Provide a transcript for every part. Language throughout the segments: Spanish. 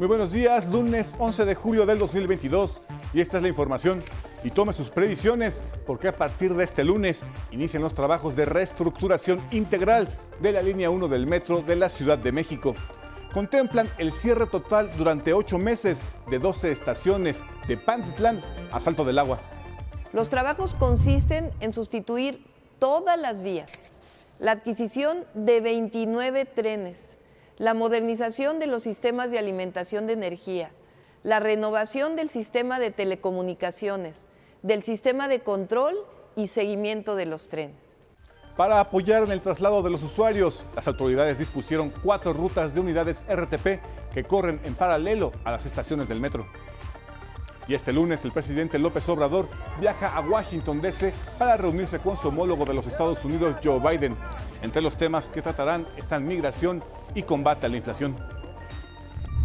Muy buenos días, lunes 11 de julio del 2022 y esta es la información. Y tome sus previsiones porque a partir de este lunes inician los trabajos de reestructuración integral de la línea 1 del metro de la Ciudad de México. Contemplan el cierre total durante ocho meses de 12 estaciones de Pantitlán a Salto del Agua. Los trabajos consisten en sustituir todas las vías, la adquisición de 29 trenes, la modernización de los sistemas de alimentación de energía, la renovación del sistema de telecomunicaciones, del sistema de control y seguimiento de los trenes. Para apoyar en el traslado de los usuarios, las autoridades dispusieron cuatro rutas de unidades RTP que corren en paralelo a las estaciones del metro. Y este lunes el presidente López Obrador viaja a Washington, D.C. para reunirse con su homólogo de los Estados Unidos, Joe Biden. Entre los temas que tratarán están migración y combate a la inflación.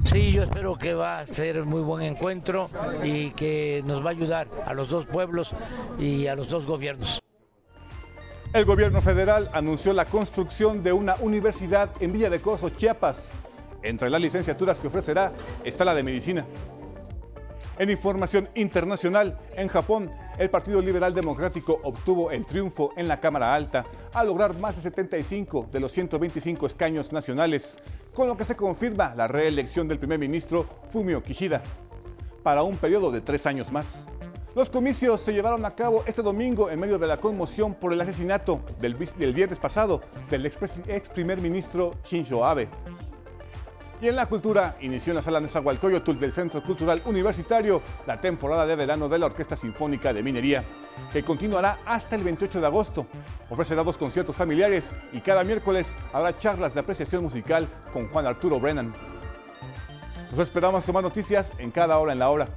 Sí, yo espero que va a ser muy buen encuentro y que nos va a ayudar a los dos pueblos y a los dos gobiernos. El gobierno federal anunció la construcción de una universidad en Villa de Corzo, Chiapas. Entre las licenciaturas que ofrecerá está la de medicina. En información internacional, en Japón, el Partido Liberal Democrático obtuvo el triunfo en la Cámara Alta al lograr más de 75 de los 125 escaños nacionales, con lo que se confirma la reelección del primer ministro Fumio Kishida para un periodo de tres años más. Los comicios se llevaron a cabo este domingo en medio de la conmoción por el asesinato del, viernes pasado del ex, ex primer ministro Shinzo Abe. Y en la cultura inició en la sala Nezahualcóyotl del Centro Cultural Universitario la temporada de verano de la Orquesta Sinfónica de Minería, que continuará hasta el 28 de agosto. Ofrecerá dos conciertos familiares y cada miércoles habrá charlas de apreciación musical con Juan Arturo Brennan. Nos esperamos con más noticias en cada hora en la hora.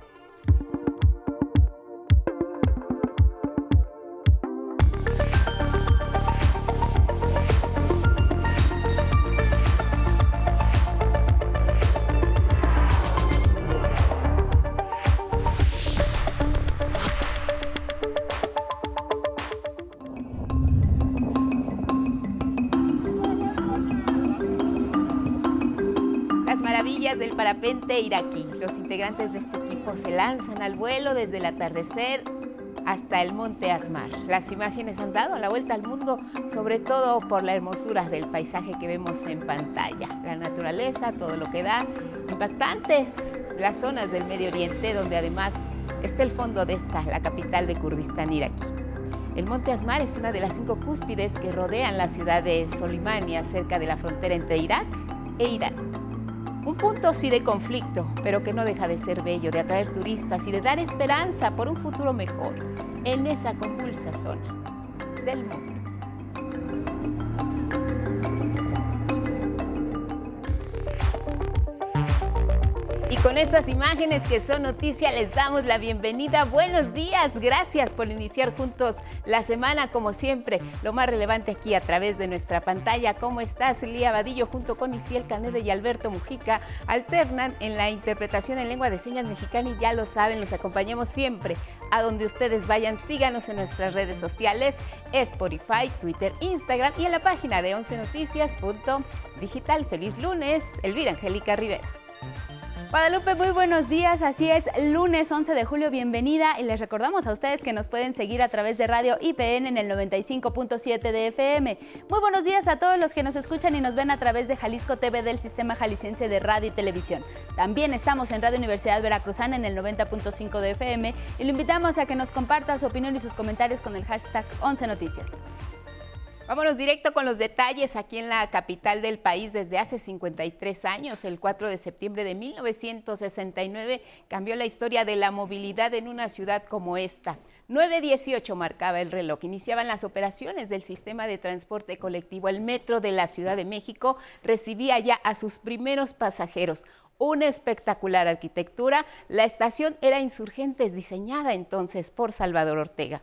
Los integrantes de este equipo se lanzan al vuelo desde el atardecer hasta el monte Asmar. Las imágenes han dado la vuelta al mundo, sobre todo por la hermosura del paisaje que vemos en pantalla. La naturaleza, todo lo que da. Impactantes las zonas del Medio Oriente, donde además está el fondo de esta, la capital de Kurdistán iraquí. El monte Asmar es una de las cinco cúspides que rodean la ciudad de Solimania, cerca de la frontera entre Irak e Irán. Un punto sí de conflicto, pero que no deja de ser bello, de atraer turistas y de dar esperanza por un futuro mejor en esa convulsa zona del mundo. Estas imágenes que son noticia les damos la bienvenida. Buenos días, gracias por iniciar juntos la semana como siempre. Lo más relevante aquí a través de nuestra pantalla. ¿Cómo estás, Lía Vadillo junto con Istiel Canede y Alberto Mujica? Alternan en la interpretación en lengua de señas mexicana y ya lo saben, los acompañamos siempre a donde ustedes vayan. Síganos en nuestras redes sociales, Spotify, Twitter, Instagram y en la página de 11 noticias.digital. Feliz lunes, Elvira Angélica Rivera. Guadalupe, muy buenos días. Así es, lunes 11 de julio, bienvenida. Y les recordamos a ustedes que nos pueden seguir a través de Radio IPN en el 95.7 de FM. Muy buenos días a todos los que nos escuchan y nos ven a través de Jalisco TV del Sistema Jalisciense de Radio y Televisión. También estamos en Radio Universidad Veracruzana en el 90.5 de FM y lo invitamos a que nos comparta su opinión y sus comentarios con el hashtag 11 Noticias. Vámonos directo con los detalles aquí en la capital del país. Desde hace 53 años, el 4 de septiembre de 1969, cambió la historia de la movilidad en una ciudad como esta. 9.18 marcaba el reloj. Iniciaban las operaciones del sistema de transporte colectivo. El metro de la Ciudad de México recibía ya a sus primeros pasajeros una espectacular arquitectura. La estación era Insurgentes, diseñada entonces por Salvador Ortega.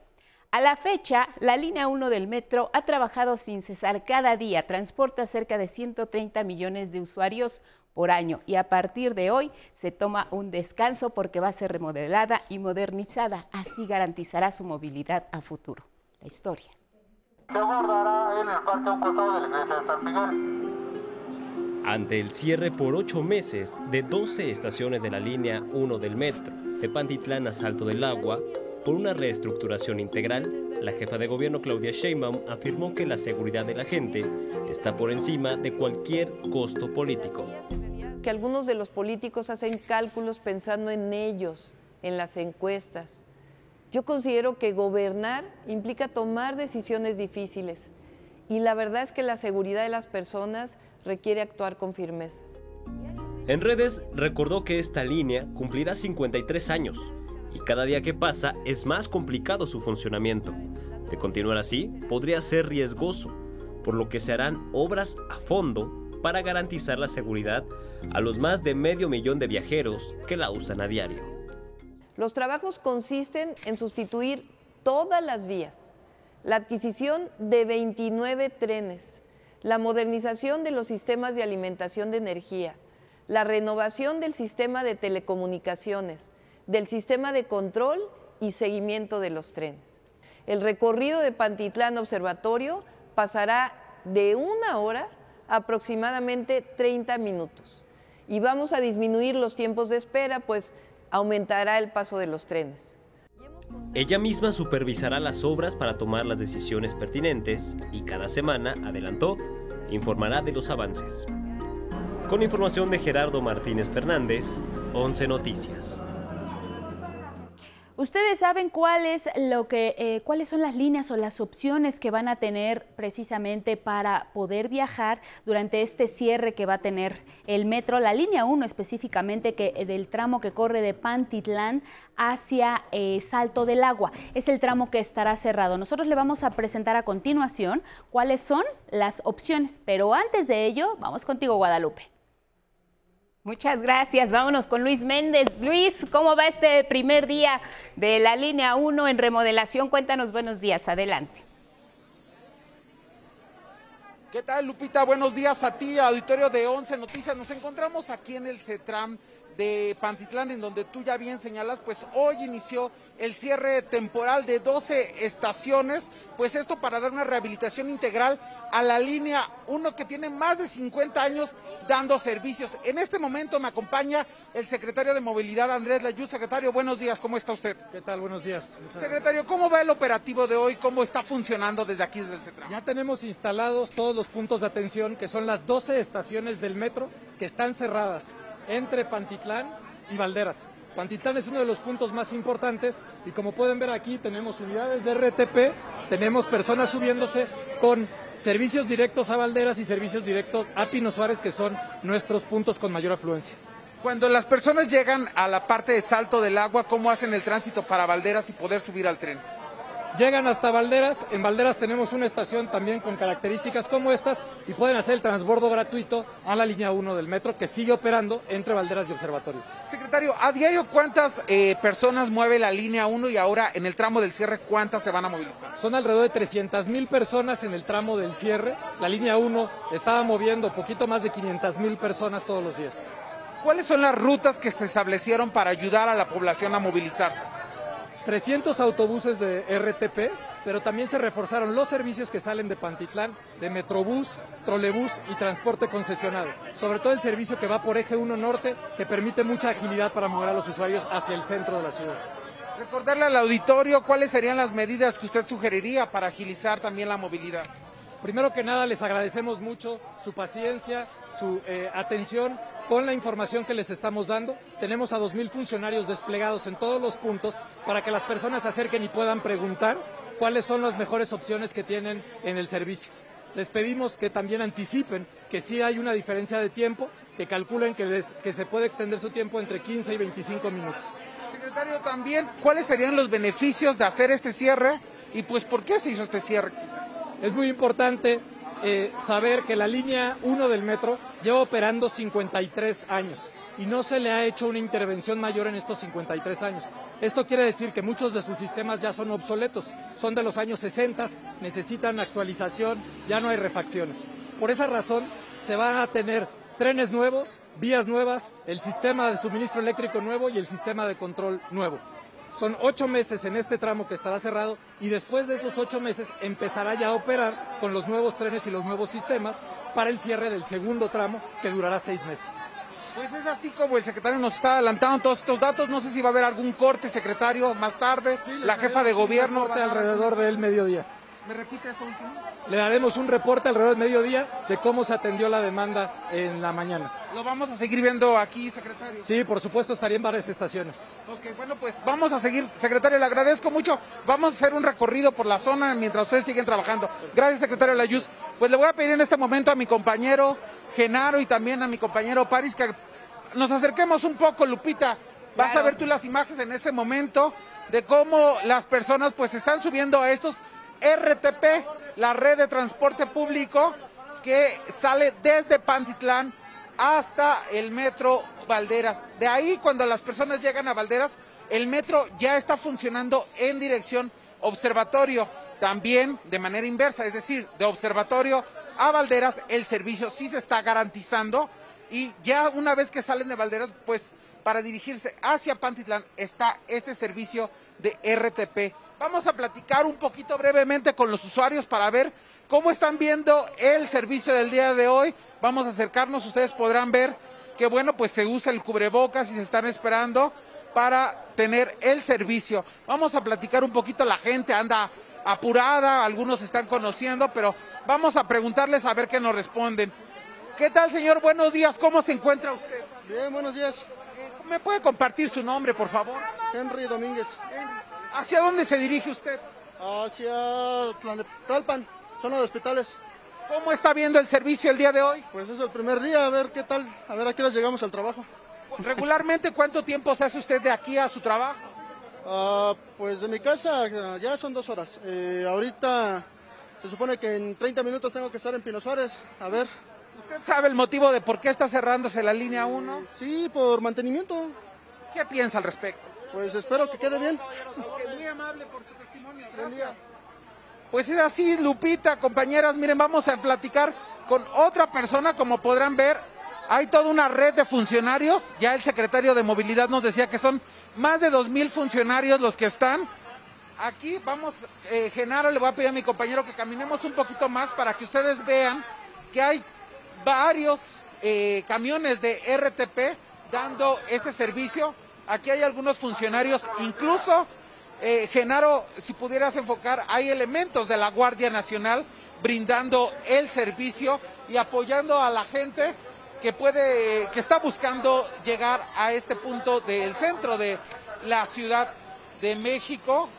A la fecha, la línea 1 del metro ha trabajado sin cesar cada día, transporta cerca de 130 millones de usuarios por año y a partir de hoy se toma un descanso porque va a ser remodelada y modernizada, así garantizará su movilidad a futuro. La historia. Se abordará en el parque a un costado de la iglesia de San Miguel. ante el cierre por ocho meses de 12 estaciones de la línea 1 del metro de Pantitlán a Salto del Agua por una reestructuración integral, la jefa de gobierno Claudia Sheinbaum afirmó que la seguridad de la gente está por encima de cualquier costo político. Que algunos de los políticos hacen cálculos pensando en ellos, en las encuestas. Yo considero que gobernar implica tomar decisiones difíciles y la verdad es que la seguridad de las personas requiere actuar con firmeza. En redes recordó que esta línea cumplirá 53 años y cada día que pasa es más complicado su funcionamiento. De continuar así, podría ser riesgoso, por lo que se harán obras a fondo para garantizar la seguridad a los más de medio millón de viajeros que la usan a diario. Los trabajos consisten en sustituir todas las vías, la adquisición de 29 trenes, la modernización de los sistemas de alimentación de energía, la renovación del sistema de telecomunicaciones, del sistema de control y seguimiento de los trenes. El recorrido de Pantitlán Observatorio pasará de una hora a aproximadamente 30 minutos y vamos a disminuir los tiempos de espera, pues aumentará el paso de los trenes. Ella misma supervisará las obras para tomar las decisiones pertinentes y cada semana, adelantó, informará de los avances. Con información de Gerardo Martínez Fernández, 11 Noticias. ¿Ustedes saben cuál es lo que, eh, cuáles son las líneas o las opciones que van a tener precisamente para poder viajar durante este cierre que va a tener el metro? La línea 1 específicamente, que eh, del tramo que corre de Pantitlán hacia eh, Salto del Agua. Es el tramo que estará cerrado. Nosotros le vamos a presentar a continuación cuáles son las opciones, pero antes de ello, vamos contigo, Guadalupe. Muchas gracias. Vámonos con Luis Méndez. Luis, ¿cómo va este primer día de la línea 1 en remodelación? Cuéntanos, buenos días. Adelante. ¿Qué tal, Lupita? Buenos días a ti, auditorio de 11 Noticias. Nos encontramos aquí en el CETRAM de Pantitlán, en donde tú ya bien señalas, pues hoy inició el cierre temporal de 12 estaciones, pues esto para dar una rehabilitación integral a la línea 1 que tiene más de 50 años dando servicios. En este momento me acompaña el secretario de Movilidad, Andrés Layú. Secretario, buenos días, ¿cómo está usted? ¿Qué tal? Buenos días. secretario, ¿cómo va el operativo de hoy? ¿Cómo está funcionando desde aquí, desde el CETRAM? Ya tenemos instalados todos los puntos de atención, que son las 12 estaciones del metro que están cerradas entre Pantitlán y Valderas. Pantitlán es uno de los puntos más importantes y como pueden ver aquí tenemos unidades de RTP, tenemos personas subiéndose con servicios directos a Valderas y servicios directos a Pino Suárez, que son nuestros puntos con mayor afluencia. Cuando las personas llegan a la parte de salto del agua, ¿cómo hacen el tránsito para Valderas y poder subir al tren? Llegan hasta Valderas, en Valderas tenemos una estación también con características como estas y pueden hacer el transbordo gratuito a la línea 1 del metro que sigue operando entre Valderas y Observatorio. Secretario, ¿a diario cuántas eh, personas mueve la línea 1 y ahora en el tramo del cierre cuántas se van a movilizar? Son alrededor de 300 mil personas en el tramo del cierre. La línea 1 estaba moviendo poquito más de 500 mil personas todos los días. ¿Cuáles son las rutas que se establecieron para ayudar a la población a movilizarse? 300 autobuses de RTP, pero también se reforzaron los servicios que salen de Pantitlán, de Metrobús, Trolebús y transporte concesionado. Sobre todo el servicio que va por Eje 1 Norte, que permite mucha agilidad para mover a los usuarios hacia el centro de la ciudad. Recordarle al auditorio cuáles serían las medidas que usted sugeriría para agilizar también la movilidad. Primero que nada, les agradecemos mucho su paciencia, su eh, atención con la información que les estamos dando. Tenemos a 2.000 funcionarios desplegados en todos los puntos para que las personas se acerquen y puedan preguntar cuáles son las mejores opciones que tienen en el servicio. Les pedimos que también anticipen que sí hay una diferencia de tiempo, que calculen que, que se puede extender su tiempo entre 15 y 25 minutos. Secretario, también, ¿cuáles serían los beneficios de hacer este cierre y pues por qué se hizo este cierre? Es muy importante eh, saber que la línea 1 del metro lleva operando 53 años y no se le ha hecho una intervención mayor en estos 53 años. Esto quiere decir que muchos de sus sistemas ya son obsoletos, son de los años 60, necesitan actualización, ya no hay refacciones. Por esa razón se van a tener trenes nuevos, vías nuevas, el sistema de suministro eléctrico nuevo y el sistema de control nuevo. Son ocho meses en este tramo que estará cerrado y después de esos ocho meses empezará ya a operar con los nuevos trenes y los nuevos sistemas para el cierre del segundo tramo que durará seis meses. Pues es así como el secretario nos está adelantando todos estos datos. No sé si va a haber algún corte, secretario, más tarde. la jefa de gobierno. Corte alrededor del mediodía. ¿Me repite eso último? Le daremos un reporte alrededor del mediodía de cómo se atendió la demanda en la mañana. ¿Lo vamos a seguir viendo aquí, secretario? Sí, por supuesto, estaría en varias estaciones. Ok, bueno, pues vamos a seguir, secretario, le agradezco mucho. Vamos a hacer un recorrido por la zona mientras ustedes siguen trabajando. Gracias, secretario Layuz. Pues le voy a pedir en este momento a mi compañero Genaro y también a mi compañero Paris que nos acerquemos un poco, Lupita. Vas a ver tú las imágenes en este momento de cómo las personas pues están subiendo a estos RTP, la red de transporte público que sale desde Pantitlán hasta el metro Valderas. De ahí, cuando las personas llegan a Valderas, el metro ya está funcionando en dirección observatorio, también de manera inversa, es decir, de observatorio a Valderas, el servicio sí se está garantizando y ya una vez que salen de Valderas, pues para dirigirse hacia Pantitlán está este servicio de RTP Vamos a platicar un poquito brevemente con los usuarios para ver cómo están viendo el servicio del día de hoy. Vamos a acercarnos, ustedes podrán ver que bueno, pues se usa el cubrebocas y se están esperando para tener el servicio. Vamos a platicar un poquito, la gente anda apurada, algunos están conociendo, pero vamos a preguntarles a ver qué nos responden. ¿Qué tal, señor? Buenos días, ¿cómo se encuentra usted? Bien, buenos días. ¿Me puede compartir su nombre, por favor? Henry Domínguez. ¿Hacia dónde se dirige usted? Hacia Talpan, zona de hospitales. ¿Cómo está viendo el servicio el día de hoy? Pues es el primer día, a ver qué tal, a ver a qué hora llegamos al trabajo. Regularmente, ¿cuánto tiempo se hace usted de aquí a su trabajo? Ah, pues de mi casa ah, ya son dos horas. Eh, ahorita se supone que en 30 minutos tengo que estar en Pino Suárez. A ver. ¿Usted sabe el motivo de por qué está cerrándose la línea 1? sí, por mantenimiento. ¿Qué piensa al respecto? Pues espero que quede bien. Muy amable por su testimonio. Gracias. Pues es así, Lupita, compañeras, miren, vamos a platicar con otra persona, como podrán ver. Hay toda una red de funcionarios. Ya el secretario de Movilidad nos decía que son más de dos mil funcionarios los que están. Aquí vamos, eh, Genaro, le voy a pedir a mi compañero que caminemos un poquito más para que ustedes vean que hay varios eh, camiones de RTP dando este servicio. Aquí hay algunos funcionarios, incluso, eh, Genaro, si pudieras enfocar, hay elementos de la Guardia Nacional brindando el servicio y apoyando a la gente que puede, que está buscando llegar a este punto del centro de la Ciudad de México.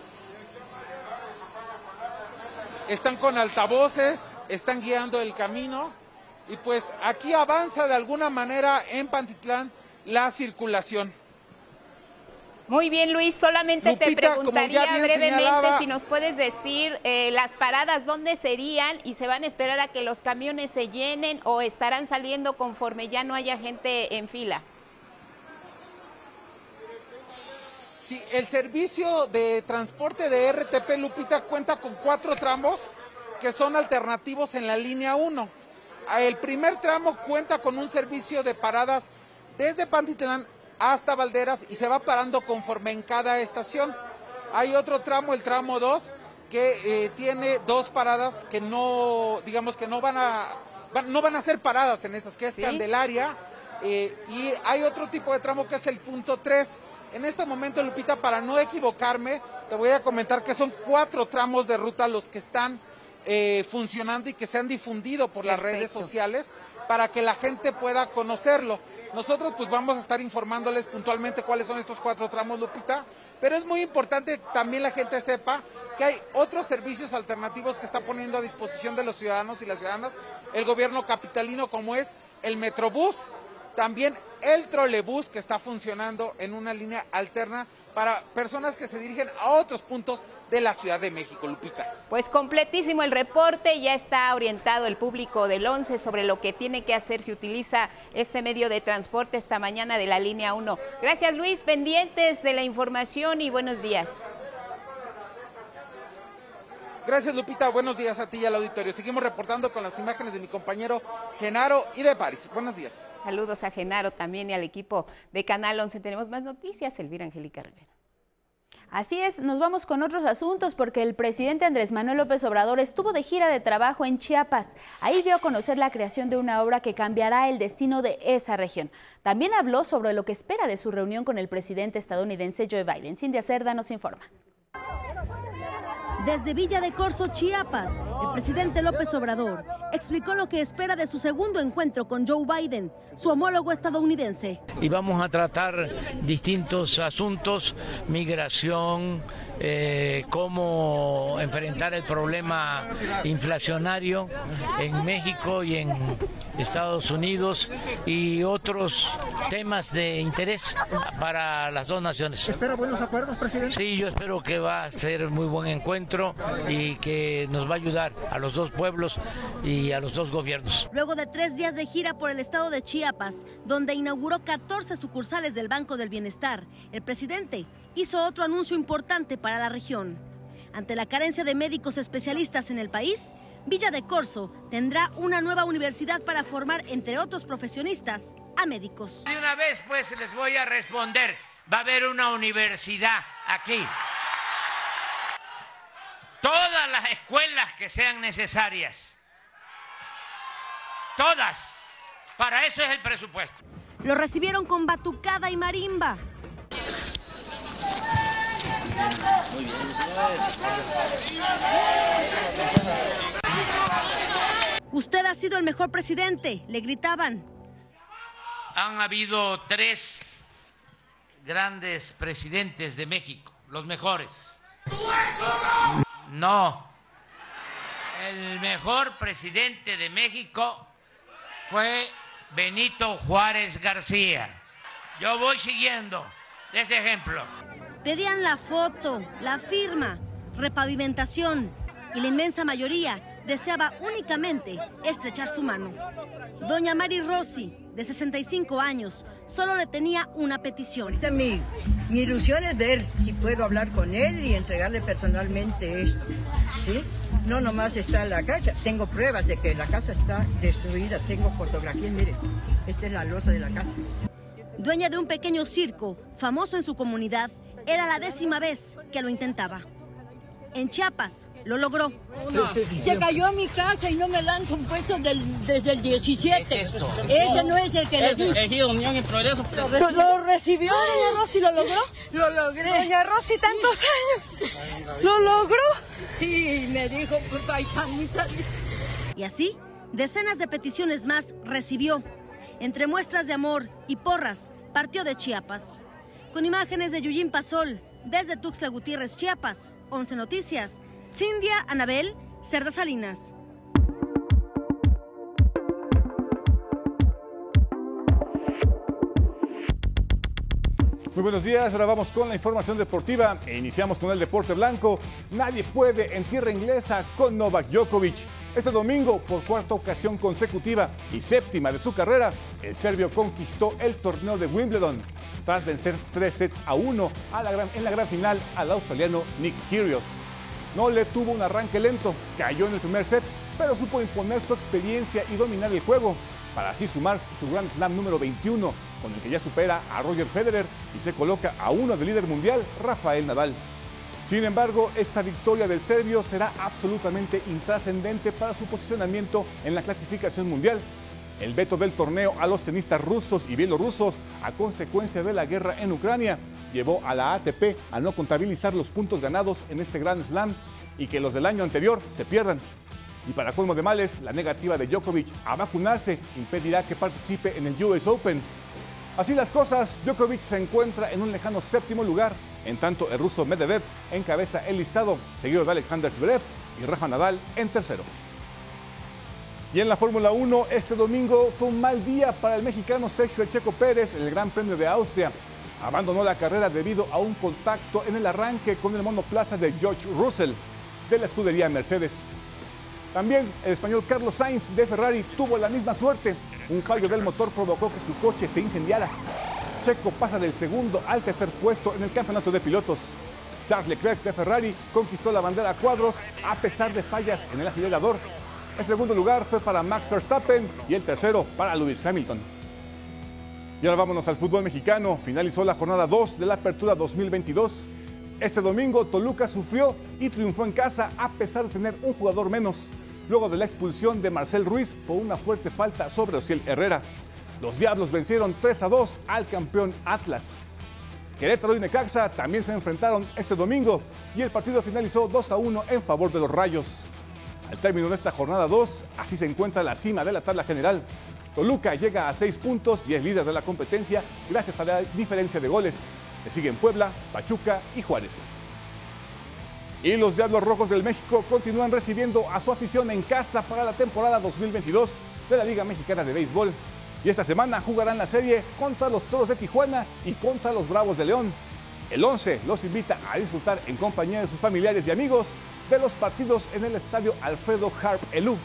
Están con altavoces, están guiando el camino y pues aquí avanza de alguna manera en Pantitlán la circulación. Muy bien, Luis, solamente te preguntaría brevemente si nos puedes decir eh, las paradas, dónde serían y se van a esperar a que los camiones se llenen o estarán saliendo conforme ya no haya gente en fila. Sí, el servicio de transporte de RTP Lupita cuenta con cuatro tramos que son alternativos en la línea 1. El primer tramo cuenta con un servicio de paradas desde Pantitlán hasta Valderas y se va parando conforme en cada estación. Hay otro tramo, el tramo 2, que eh, tiene dos paradas que no, digamos que no van a, no van a ser paradas en estas, que es Candelaria, eh, y hay otro tipo de tramo que es el punto 3. En este momento, Lupita, para no equivocarme, te voy a comentar que son cuatro tramos de ruta los que están eh, funcionando y que se han difundido por las redes sociales para que la gente pueda conocerlo. Nosotros pues vamos a estar informándoles puntualmente cuáles son estos cuatro tramos, Lupita, pero es muy importante que también la gente sepa que hay otros servicios alternativos que está poniendo a disposición de los ciudadanos y las ciudadanas el gobierno capitalino como es el Metrobús, también el trolebús que está funcionando en una línea alterna para personas que se dirigen a otros puntos de la Ciudad de México, Lupita. Pues completísimo el reporte, ya está orientado el público del 11 sobre lo que tiene que hacer si utiliza este medio de transporte esta mañana de la línea 1. Gracias Luis, pendientes de la información y buenos días. Gracias Lupita, buenos días a ti y al auditorio. Seguimos reportando con las imágenes de mi compañero Genaro y de París. Buenos días. Saludos a Genaro también y al equipo de Canal 11. Tenemos más noticias, Elvira Angélica Rivera. Así es, nos vamos con otros asuntos porque el presidente Andrés Manuel López Obrador estuvo de gira de trabajo en Chiapas. Ahí dio a conocer la creación de una obra que cambiará el destino de esa región. También habló sobre lo que espera de su reunión con el presidente estadounidense Joe Biden. Cindy Cerda nos informa. Desde Villa de Corzo, Chiapas, el presidente López Obrador explicó lo que espera de su segundo encuentro con Joe Biden, su homólogo estadounidense. Y vamos a tratar distintos asuntos, migración, eh, cómo enfrentar el problema inflacionario en México y en Estados Unidos y otros temas de interés para las dos naciones. ¿Espera buenos acuerdos, presidente? Sí, yo espero que va a ser muy buen encuentro y que nos va a ayudar a los dos pueblos y a los dos gobiernos. Luego de tres días de gira por el estado de Chiapas, donde inauguró 14 sucursales del Banco del Bienestar, el presidente hizo otro anuncio importante para la región. Ante la carencia de médicos especialistas en el país, Villa de Corso tendrá una nueva universidad para formar, entre otros profesionistas, a médicos. De una vez, pues, les voy a responder. Va a haber una universidad aquí. Todas las escuelas que sean necesarias. Todas. Para eso es el presupuesto. Lo recibieron con batucada y marimba. Usted ha sido el mejor presidente, le gritaban. Han habido tres grandes presidentes de México, los mejores. No. El mejor presidente de México fue Benito Juárez García. Yo voy siguiendo ese ejemplo. Pedían la foto, la firma, repavimentación y la inmensa mayoría deseaba únicamente estrechar su mano. Doña Mari Rossi, de 65 años, solo le tenía una petición. Ahorita mi, mi ilusión es ver si puedo hablar con él y entregarle personalmente esto. ¿sí? No nomás está la casa, tengo pruebas de que la casa está destruida, tengo fotografías, mire, esta es la losa de la casa. Dueña de un pequeño circo, famoso en su comunidad, era la décima vez que lo intentaba. En Chiapas lo logró. Se cayó mi casa y no me la han compuesto del- desde el 17. ¿Qué es esto? Ese no es el que le di. Ejido Unión y Progreso. ¿Lo, lo recibió, doña Rosy? ¿Lo logró? Lo logré. Doña Rosy, tantos años. ¿Lo logró? Sí, me dijo, pues, paisanita. Y así, decenas de peticiones más recibió. Entre muestras de amor y porras, partió de Chiapas. Con imágenes de Yuyín Pasol, desde Tuxtla Gutiérrez, Chiapas, 11 Noticias, Cindia Anabel, Cerda Salinas. Muy buenos días, ahora vamos con la información deportiva e iniciamos con el deporte blanco. Nadie puede en tierra inglesa con Novak Djokovic. Este domingo, por cuarta ocasión consecutiva y séptima de su carrera, el serbio conquistó el torneo de Wimbledon tras vencer tres sets a uno en la gran final al australiano Nick Kyrgios. No le tuvo un arranque lento, cayó en el primer set, pero supo imponer su experiencia y dominar el juego para así sumar su Grand Slam número 21, con el que ya supera a Roger Federer y se coloca a uno del líder mundial, Rafael Nadal. Sin embargo, esta victoria del serbio será absolutamente intrascendente para su posicionamiento en la clasificación mundial. El veto del torneo a los tenistas rusos y bielorrusos a consecuencia de la guerra en Ucrania llevó a la ATP a no contabilizar los puntos ganados en este Grand Slam y que los del año anterior se pierdan. Y para colmo de males, la negativa de Djokovic a vacunarse impedirá que participe en el US Open. Así las cosas, Djokovic se encuentra en un lejano séptimo lugar, en tanto el ruso Medvedev encabeza el listado, seguido de Alexander Zverev y Rafa Nadal en tercero. Y en la Fórmula 1, este domingo fue un mal día para el mexicano Sergio El Checo Pérez en el Gran Premio de Austria. Abandonó la carrera debido a un contacto en el arranque con el monoplaza de George Russell de la escudería Mercedes. También el español Carlos Sainz de Ferrari tuvo la misma suerte. Un fallo del motor provocó que su coche se incendiara. Checo pasa del segundo al tercer puesto en el campeonato de pilotos. Charles Leclerc de Ferrari conquistó la bandera a cuadros a pesar de fallas en el acelerador. El segundo lugar fue para Max Verstappen y el tercero para Lewis Hamilton. Y ahora vámonos al fútbol mexicano. Finalizó la jornada 2 de la Apertura 2022 Este domingo Toluca sufrió y triunfó en casa a pesar de tener un jugador menos, luego de la expulsión de Marcel Ruiz por una fuerte falta sobre Ociel Herrera. Los Diablos vencieron 3 a 2 al campeón Atlas. Querétaro y Necaxa también se enfrentaron este domingo y el partido finalizó 2 a 1 en favor de los Rayos. Al término de esta jornada 2, así se encuentra la cima de la tabla general. Toluca llega a 6 puntos y es líder de la competencia gracias a la diferencia de goles. Le siguen Puebla, Pachuca y Juárez. Y los Diablos Rojos del México continúan recibiendo a su afición en casa para la temporada 2022 de la Liga Mexicana de Béisbol. Y esta semana jugarán la serie contra los Toros de Tijuana y contra los Bravos de León. El 11 los invita a disfrutar en compañía de sus familiares y amigos de los partidos en el estadio Alfredo Harp Elú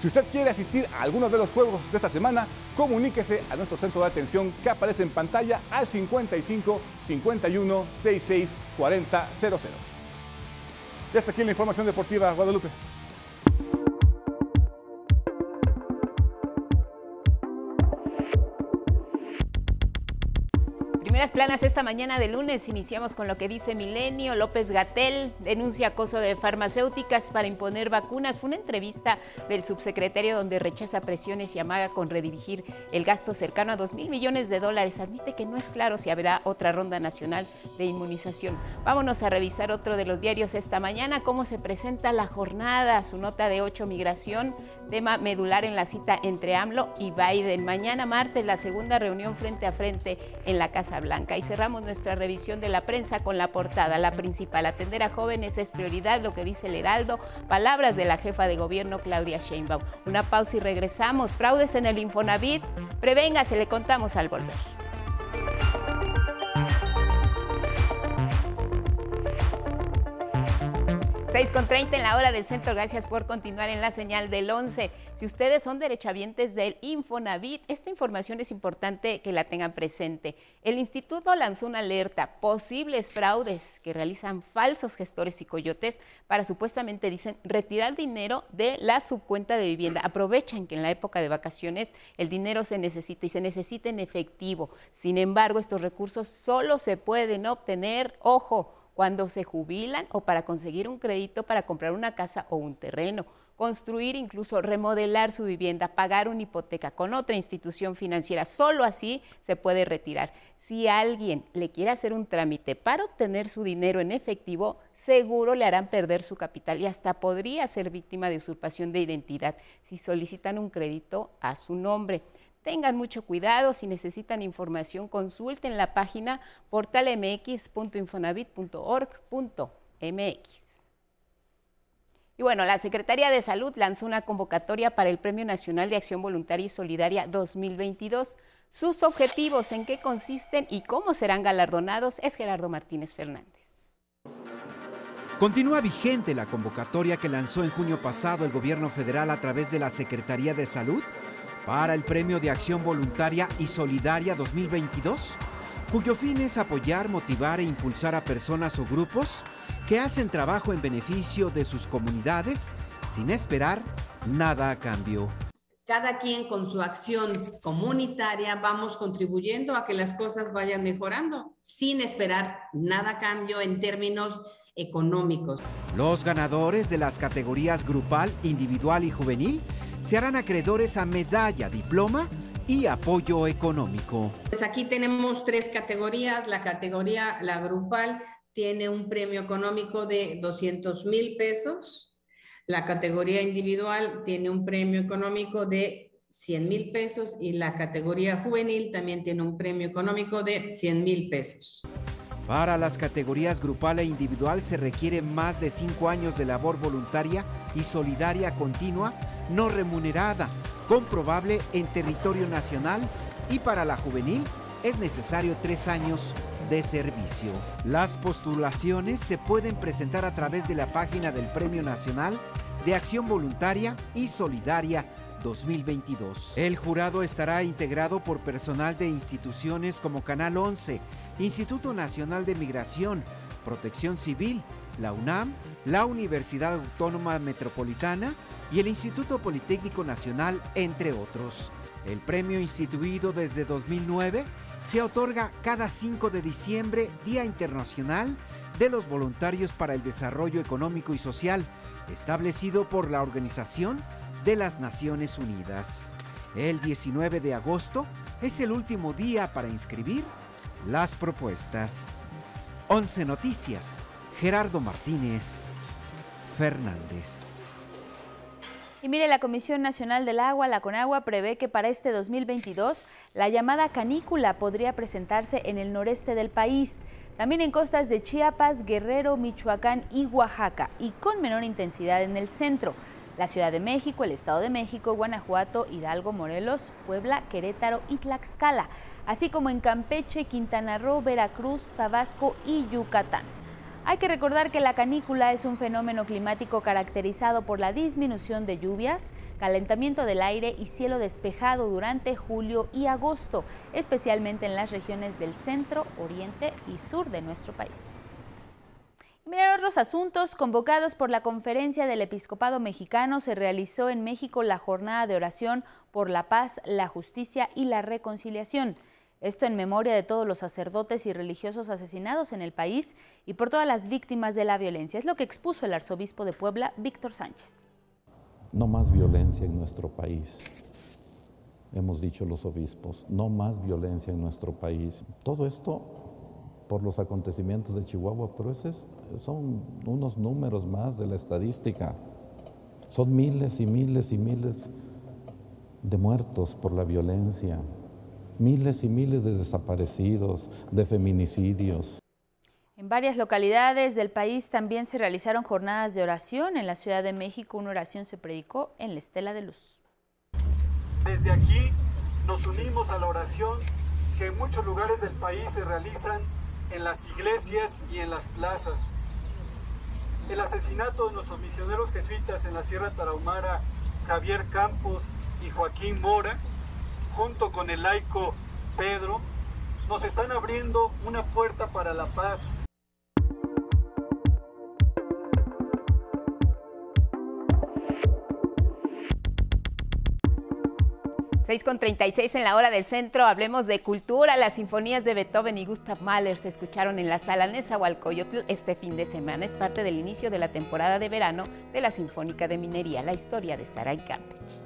si usted quiere asistir a alguno de los juegos de esta semana, comuníquese a nuestro centro de atención que aparece en pantalla al 55 51 66 40 00. Ya está aquí la información deportiva, Guadalupe. Primeras planas esta mañana de lunes. Iniciamos con lo que dice Milenio. López Gatel denuncia acoso de farmacéuticas para imponer vacunas. Fue una entrevista del subsecretario donde rechaza presiones y amaga con redirigir el gasto cercano a 2 mil millones de dólares. Admite que no es claro si habrá otra ronda nacional de inmunización. Vámonos a revisar otro de los diarios esta mañana. Cómo se presenta la jornada. Su nota de 8 migración. Tema medular en la cita entre AMLO y Biden. Mañana martes la segunda reunión frente a frente en la Casa Blanca. Y cerramos nuestra revisión de la prensa con la portada. La principal, atender a jóvenes es prioridad, lo que dice el Heraldo. Palabras de la jefa de gobierno, Claudia Sheinbaum. Una pausa y regresamos. Fraudes en el Infonavit. Prevéngase, le contamos al volver. 6 con 30 en la hora del centro. Gracias por continuar en la señal del 11. Si ustedes son derechohabientes del Infonavit, esta información es importante que la tengan presente. El instituto lanzó una alerta, posibles fraudes que realizan falsos gestores y coyotes para supuestamente, dicen, retirar dinero de la subcuenta de vivienda. Aprovechan que en la época de vacaciones el dinero se necesita y se necesita en efectivo. Sin embargo, estos recursos solo se pueden obtener, ojo, cuando se jubilan o para conseguir un crédito para comprar una casa o un terreno, construir, incluso remodelar su vivienda, pagar una hipoteca con otra institución financiera. Solo así se puede retirar. Si alguien le quiere hacer un trámite para obtener su dinero en efectivo, seguro le harán perder su capital y hasta podría ser víctima de usurpación de identidad si solicitan un crédito a su nombre. Tengan mucho cuidado, si necesitan información consulten la página portalmx.infonavit.org.mx. Y bueno, la Secretaría de Salud lanzó una convocatoria para el Premio Nacional de Acción Voluntaria y Solidaria 2022. Sus objetivos, en qué consisten y cómo serán galardonados es Gerardo Martínez Fernández. Continúa vigente la convocatoria que lanzó en junio pasado el gobierno federal a través de la Secretaría de Salud para el Premio de Acción Voluntaria y Solidaria 2022, cuyo fin es apoyar, motivar e impulsar a personas o grupos que hacen trabajo en beneficio de sus comunidades sin esperar nada a cambio. Cada quien con su acción comunitaria vamos contribuyendo a que las cosas vayan mejorando sin esperar nada a cambio en términos económicos. Los ganadores de las categorías grupal, individual y juvenil se harán acreedores a medalla, diploma y apoyo económico. Pues aquí tenemos tres categorías. La categoría, la grupal, tiene un premio económico de 200 mil pesos. La categoría individual tiene un premio económico de 100 mil pesos y la categoría juvenil también tiene un premio económico de 100 mil pesos. Para las categorías grupal e individual se requiere más de cinco años de labor voluntaria y solidaria continua no remunerada, comprobable en territorio nacional y para la juvenil es necesario tres años de servicio. Las postulaciones se pueden presentar a través de la página del Premio Nacional de Acción Voluntaria y Solidaria 2022. El jurado estará integrado por personal de instituciones como Canal 11, Instituto Nacional de Migración, Protección Civil, la UNAM, la Universidad Autónoma Metropolitana, y el Instituto Politécnico Nacional, entre otros. El premio instituido desde 2009 se otorga cada 5 de diciembre, Día Internacional de los voluntarios para el desarrollo económico y social, establecido por la Organización de las Naciones Unidas. El 19 de agosto es el último día para inscribir las propuestas. 11 Noticias, Gerardo Martínez Fernández. Y mire, la Comisión Nacional del Agua, la CONAGUA, prevé que para este 2022 la llamada canícula podría presentarse en el noreste del país, también en costas de Chiapas, Guerrero, Michoacán y Oaxaca, y con menor intensidad en el centro. La Ciudad de México, el Estado de México, Guanajuato, Hidalgo, Morelos, Puebla, Querétaro y Tlaxcala, así como en Campeche, Quintana Roo, Veracruz, Tabasco y Yucatán. Hay que recordar que la canícula es un fenómeno climático caracterizado por la disminución de lluvias, calentamiento del aire y cielo despejado durante julio y agosto, especialmente en las regiones del centro, oriente y sur de nuestro país. Miren otros asuntos convocados por la Conferencia del Episcopado Mexicano. Se realizó en México la jornada de oración por la paz, la justicia y la reconciliación. Esto en memoria de todos los sacerdotes y religiosos asesinados en el país y por todas las víctimas de la violencia. Es lo que expuso el arzobispo de Puebla, Víctor Sánchez. No más violencia en nuestro país. Hemos dicho los obispos, no más violencia en nuestro país. Todo esto por los acontecimientos de Chihuahua, pero esos son unos números más de la estadística. Son miles y miles y miles de muertos por la violencia, miles y miles de desaparecidos, de feminicidios. En varias localidades del país también se realizaron jornadas de oración. En la Ciudad de México una oración se predicó en la Estela de Luz. Desde aquí nos unimos a la oración que en muchos lugares del país se realizan en las iglesias y en las plazas. El asesinato de nuestros misioneros jesuitas en la Sierra Tarahumara, Javier Campos y Joaquín Mora, junto con el laico Pedro, nos están abriendo una puerta para la paz. Seis con 36 en la hora del centro, hablemos de cultura. Las sinfonías de Beethoven y Gustav Mahler se escucharon en la sala Nezahualcóyotl este fin de semana. Es parte del inicio de la temporada de verano de la Sinfónica de Minería, la historia de Saray Campech.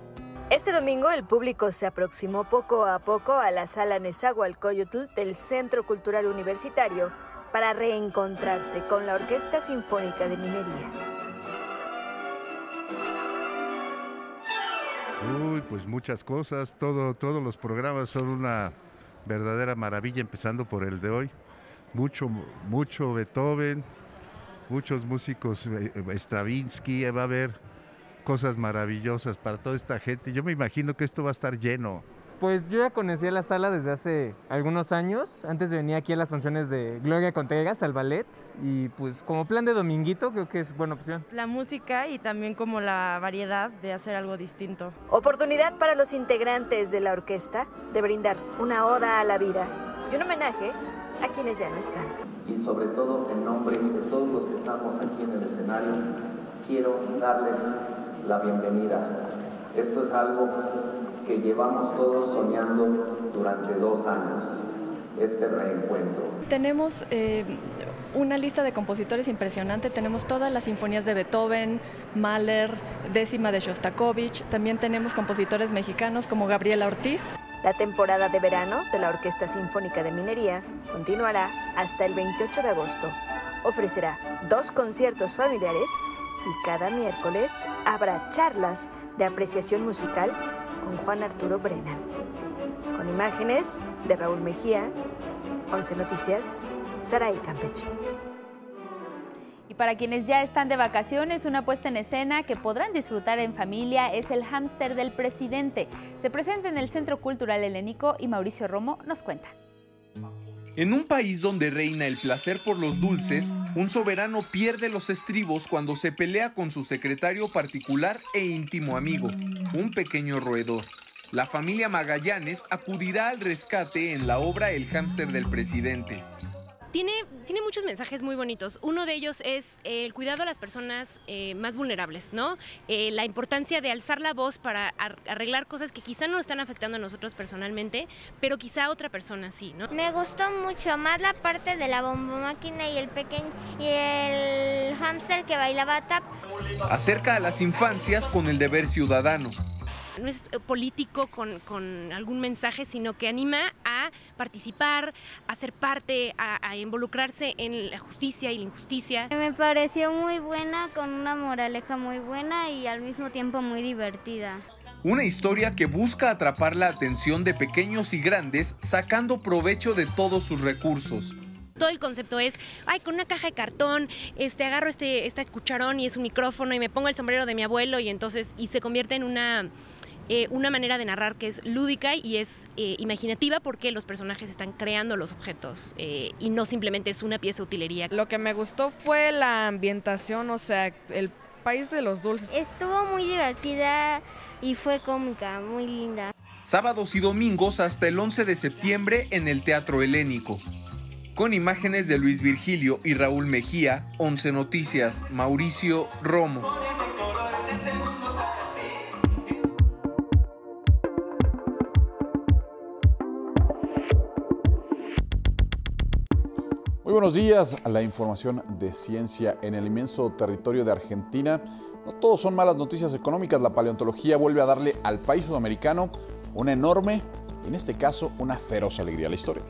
Este domingo el público se aproximó poco a poco a la sala Nezahualcóyotl del Centro Cultural Universitario para reencontrarse con la Orquesta Sinfónica de Minería. Uy, pues muchas cosas, todo, todos los programas son una verdadera maravilla, empezando por el de hoy. Mucho, mucho Beethoven, muchos músicos, eh, Stravinsky, va a haber cosas maravillosas para toda esta gente. Yo me imagino que esto va a estar lleno. Pues yo ya conocía la sala desde hace algunos años. Antes de venir aquí a las funciones de Gloria Contreras al ballet. Y pues como plan de dominguito creo que es buena opción. La música y también como la variedad de hacer algo distinto. Oportunidad para los integrantes de la orquesta de brindar una oda a la vida y un homenaje a quienes ya no están. Y sobre todo en nombre de todos los que estamos aquí en el escenario, quiero darles la bienvenida. Esto es algo que llevamos todos soñando durante dos años, este reencuentro. Tenemos eh, una lista de compositores impresionante, tenemos todas las sinfonías de Beethoven, Mahler, décima de Shostakovich, también tenemos compositores mexicanos como Gabriela Ortiz. La temporada de verano de la Orquesta Sinfónica de Minería continuará hasta el 28 de agosto. Ofrecerá dos conciertos familiares y cada miércoles habrá charlas de apreciación musical con Juan Arturo Brennan. Con imágenes de Raúl Mejía, 11 Noticias, Saray Campeche. Y para quienes ya están de vacaciones, una puesta en escena que podrán disfrutar en familia es el hámster del presidente. Se presenta en el Centro Cultural Helénico y Mauricio Romo nos cuenta. En un país donde reina el placer por los dulces, un soberano pierde los estribos cuando se pelea con su secretario particular e íntimo amigo, un pequeño roedor. La familia Magallanes acudirá al rescate en la obra El hámster del presidente. Tiene, tiene muchos mensajes muy bonitos. Uno de ellos es el cuidado a las personas eh, más vulnerables, ¿no? Eh, la importancia de alzar la voz para arreglar cosas que quizá no nos están afectando a nosotros personalmente, pero quizá a otra persona sí, ¿no? Me gustó mucho más la parte de la bombomáquina y el pequeño y el hámster que bailaba tap. Acerca a las infancias con el deber ciudadano no es eh, político con, algún mensaje, sino que anima a participar, a ser parte, a, involucrarse en la justicia y la injusticia. Me pareció muy buena, con una moraleja muy buena y al mismo tiempo muy divertida. Una historia que busca atrapar la atención de pequeños y grandes sacando provecho de todos sus recursos todo el concepto es, ay, con una caja de cartón, este, agarro este, este cucharón y es un micrófono y me pongo el sombrero de mi abuelo y entonces, y se convierte en una eh, una manera de narrar que es lúdica y es eh, imaginativa porque los personajes están creando los objetos eh, y no simplemente es una pieza de utilería. Lo que me gustó fue la ambientación, o sea, el país de los dulces. Estuvo muy divertida y fue cómica, muy linda. Sábados y domingos hasta el 11 de septiembre en el Teatro Helénico. Con imágenes de Luis Virgilio y Raúl Mejía, 11 Noticias, Mauricio Romo. Muy buenos días la información de ciencia en el inmenso territorio de Argentina. No todos son malas noticias económicas. La paleontología vuelve a darle al país sudamericano una enorme, en este caso, una feroz alegría a la historia.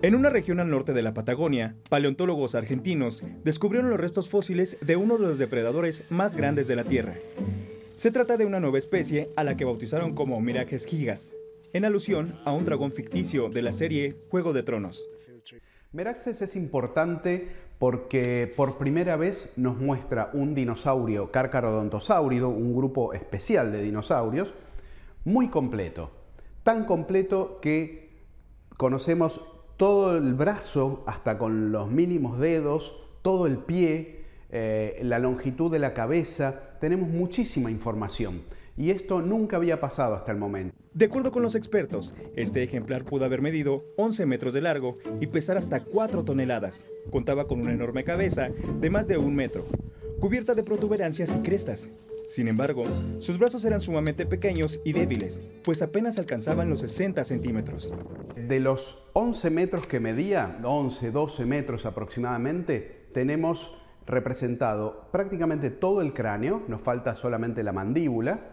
En una región al norte de la Patagonia, paleontólogos argentinos descubrieron los restos fósiles de uno de los depredadores más grandes de la Tierra. Se trata de una nueva especie a la que bautizaron como Mirages gigas, en alusión a un dragón ficticio de la serie Juego de Tronos. Meraxes es importante porque por primera vez nos muestra un dinosaurio cárcarodontosáurido, un grupo especial de dinosaurios, muy completo. Tan completo que conocemos todo el brazo, hasta con los mínimos dedos, todo el pie, eh, la longitud de la cabeza, tenemos muchísima información y esto nunca había pasado hasta el momento. De acuerdo con los expertos, este ejemplar pudo haber medido 11 metros de largo y pesar hasta 4 toneladas. Contaba con una enorme cabeza de más de un metro, cubierta de protuberancias y crestas. Sin embargo, sus brazos eran sumamente pequeños y débiles, pues apenas alcanzaban los 60 centímetros. De los 11 metros que medía, 11, 12 metros aproximadamente, tenemos representado prácticamente todo el cráneo, nos falta solamente la mandíbula,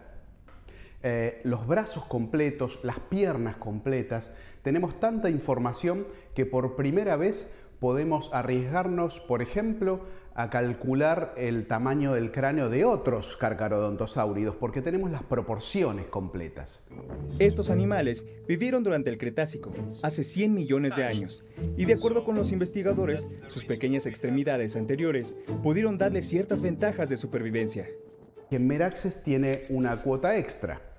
eh, los brazos completos, las piernas completas. Tenemos tanta información que por primera vez podemos arriesgarnos, por ejemplo, a calcular el tamaño del cráneo de otros carcarodontosáuridos, porque tenemos las proporciones completas. Estos animales vivieron durante el Cretácico, hace 100 millones de años, y de acuerdo con los investigadores, sus pequeñas extremidades anteriores pudieron darle ciertas ventajas de supervivencia. Meraxes tiene una cuota extra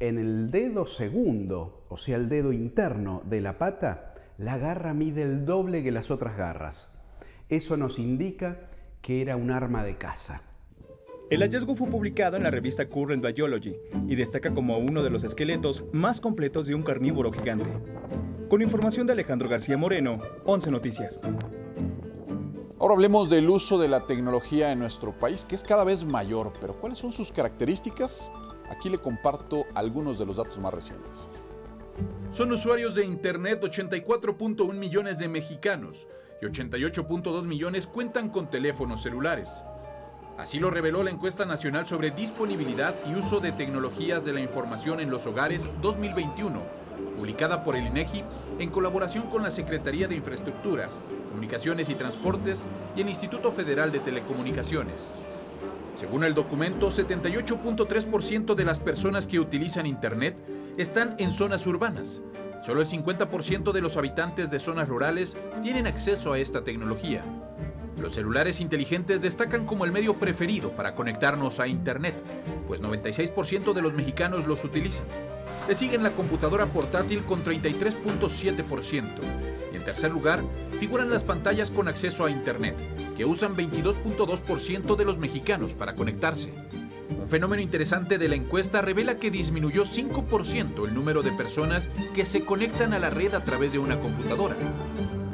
en el dedo segundo, o sea, el dedo interno de la pata, la garra mide el doble que las otras garras. Eso nos indica que era un arma de caza. El hallazgo fue publicado en la revista Current Biology y destaca como uno de los esqueletos más completos de un carnívoro gigante. Con información de Alejandro García Moreno, 11 Noticias. Ahora hablemos del uso de la tecnología en nuestro país, que es cada vez mayor, pero ¿cuáles son sus características? Aquí le comparto algunos de los datos más recientes. Son usuarios de Internet 84.1 millones de mexicanos y 88.2 millones cuentan con teléfonos celulares. Así lo reveló la encuesta nacional sobre disponibilidad y uso de tecnologías de la información en los hogares 2021, publicada por el INEGI en colaboración con la Secretaría de Infraestructura, Comunicaciones y Transportes y el Instituto Federal de Telecomunicaciones. Según el documento, 78.3% de las personas que utilizan Internet están en zonas urbanas. Solo el 50% de los habitantes de zonas rurales tienen acceso a esta tecnología. Los celulares inteligentes destacan como el medio preferido para conectarnos a Internet, pues 96% de los mexicanos los utilizan. Le siguen la computadora portátil con 33.7%. Y en tercer lugar, figuran las pantallas con acceso a Internet, que usan 22.2% de los mexicanos para conectarse. Un fenómeno interesante de la encuesta revela que disminuyó 5% el número de personas que se conectan a la red a través de una computadora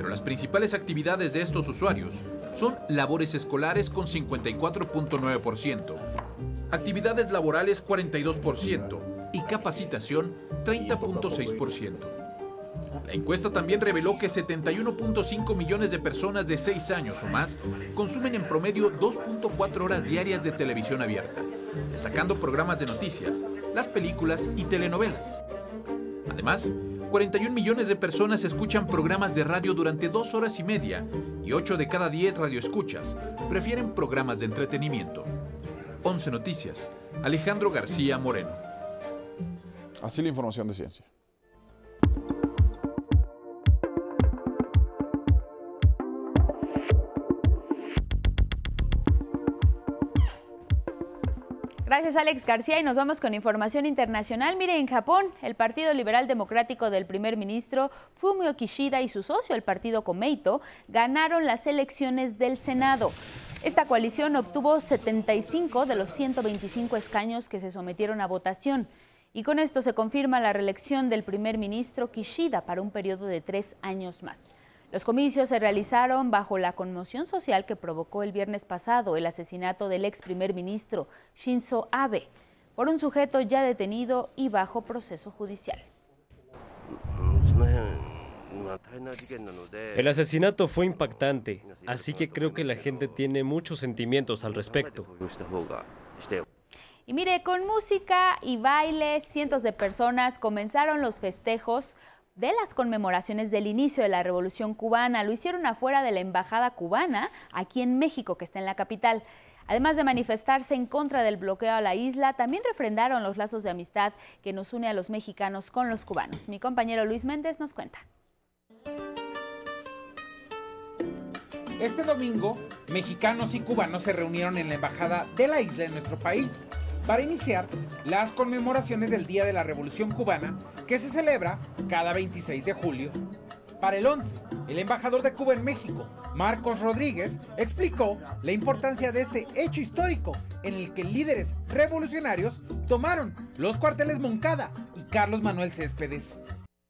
pero las principales actividades de estos usuarios son labores escolares con 54.9%, actividades laborales 42% y capacitación 30.6%. La encuesta también reveló que 71.5 millones de personas de 6 años o más consumen en promedio 2.4 horas diarias de televisión abierta, destacando programas de noticias, las películas y telenovelas. Además, 41 millones de personas escuchan programas de radio durante dos horas y media y 8 de cada 10 radioescuchas prefieren programas de entretenimiento. 11 Noticias, Alejandro García Moreno. Así la información de ciencia. Gracias Alex García y nos vamos con información internacional. Mire, en Japón, el Partido Liberal Democrático del primer ministro Fumio Kishida y su socio, el Partido Komeito, ganaron las elecciones del Senado. Esta coalición obtuvo 75 de los 125 escaños que se sometieron a votación. Y con esto se confirma la reelección del primer ministro Kishida para un periodo de tres años más. Los comicios se realizaron bajo la conmoción social que provocó el viernes pasado el asesinato del ex primer ministro Shinzo Abe por un sujeto ya detenido y bajo proceso judicial. El asesinato fue impactante, así que creo que la gente tiene muchos sentimientos al respecto. Y mire, con música y baile, cientos de personas comenzaron los festejos de las conmemoraciones del inicio de la Revolución cubana. Lo hicieron afuera de la Embajada cubana, aquí en México, que está en la capital. Además de manifestarse en contra del bloqueo a la isla, también refrendaron los lazos de amistad que nos une a los mexicanos con los cubanos. Mi compañero Luis Méndez nos cuenta. Este domingo, mexicanos y cubanos se reunieron en la embajada de la isla en nuestro país para iniciar las conmemoraciones del Día de la Revolución Cubana que se celebra cada 26 de julio. Para el 11, el embajador de Cuba en México, Marcos Rodríguez, explicó la importancia de este hecho histórico en el que líderes revolucionarios tomaron los cuarteles Moncada y Carlos Manuel Céspedes.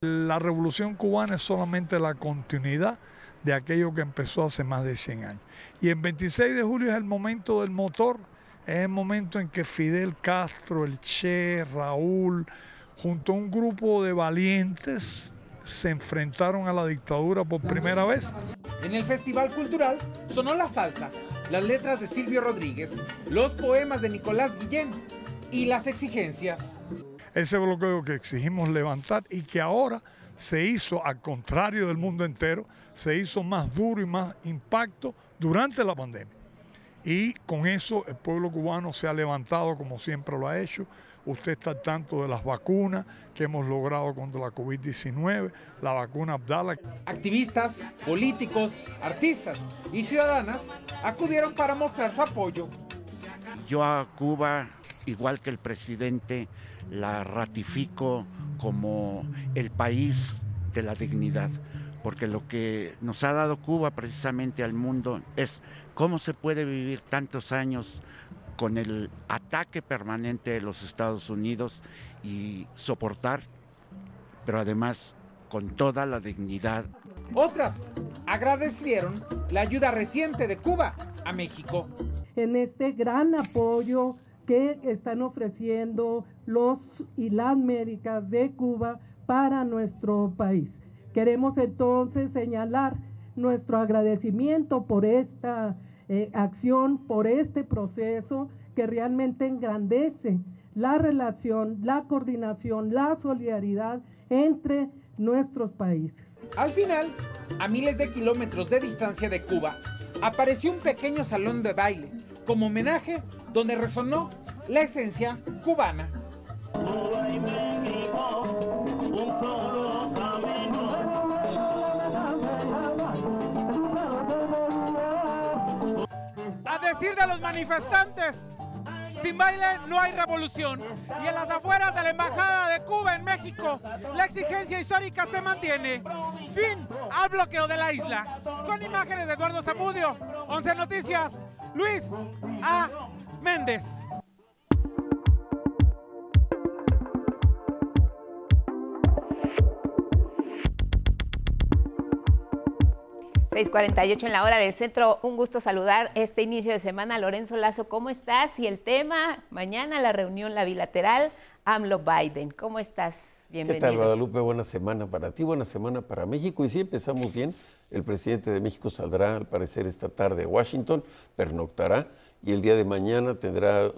La revolución cubana es solamente la continuidad de aquello que empezó hace más de 100 años. Y el 26 de julio es el momento del motor es el momento en que Fidel Castro, el Che, Raúl, junto a un grupo de valientes, se enfrentaron a la dictadura por primera vez. En el Festival Cultural sonó la salsa, las letras de Silvio Rodríguez, los poemas de Nicolás Guillén y las exigencias. Ese bloqueo que exigimos levantar y que ahora se hizo, al contrario del mundo entero, se hizo más duro y más impacto durante la pandemia. Y con eso el pueblo cubano se ha levantado como siempre lo ha hecho. Usted está al tanto de las vacunas que hemos logrado contra la COVID-19, la vacuna Abdala. Activistas, políticos, artistas y ciudadanas acudieron para mostrar su apoyo. Yo a Cuba, igual que el presidente, la ratifico como el país de la dignidad, porque lo que nos ha dado Cuba precisamente al mundo es ¿Cómo se puede vivir tantos años con el ataque permanente de los Estados Unidos y soportar, pero además con toda la dignidad? Otras agradecieron la ayuda reciente de Cuba a México. En este gran apoyo que están ofreciendo los y las médicas de Cuba para nuestro país. Queremos entonces señalar nuestro agradecimiento por esta eh, acción por este proceso que realmente engrandece la relación, la coordinación, la solidaridad entre nuestros países. Al final, a miles de kilómetros de distancia de Cuba, apareció un pequeño salón de baile como homenaje donde resonó la esencia cubana. A decir de los manifestantes, sin baile no hay revolución. Y en las afueras de la Embajada de Cuba en México, la exigencia histórica se mantiene. Fin al bloqueo de la isla. Con imágenes de Eduardo Zamudio, 11 Noticias, Luis A. Méndez. 6:48 en la hora del centro. Un gusto saludar este inicio de semana. Lorenzo Lazo, ¿cómo estás? Y el tema, mañana la reunión, la bilateral, AMLO-Biden. ¿Cómo estás? Bienvenido. ¿Qué tal, Guadalupe? Buena semana para ti, buena semana para México. Y sí, empezamos bien. El presidente de México saldrá, al parecer, esta tarde a Washington, pernoctará, y el día de mañana tendrá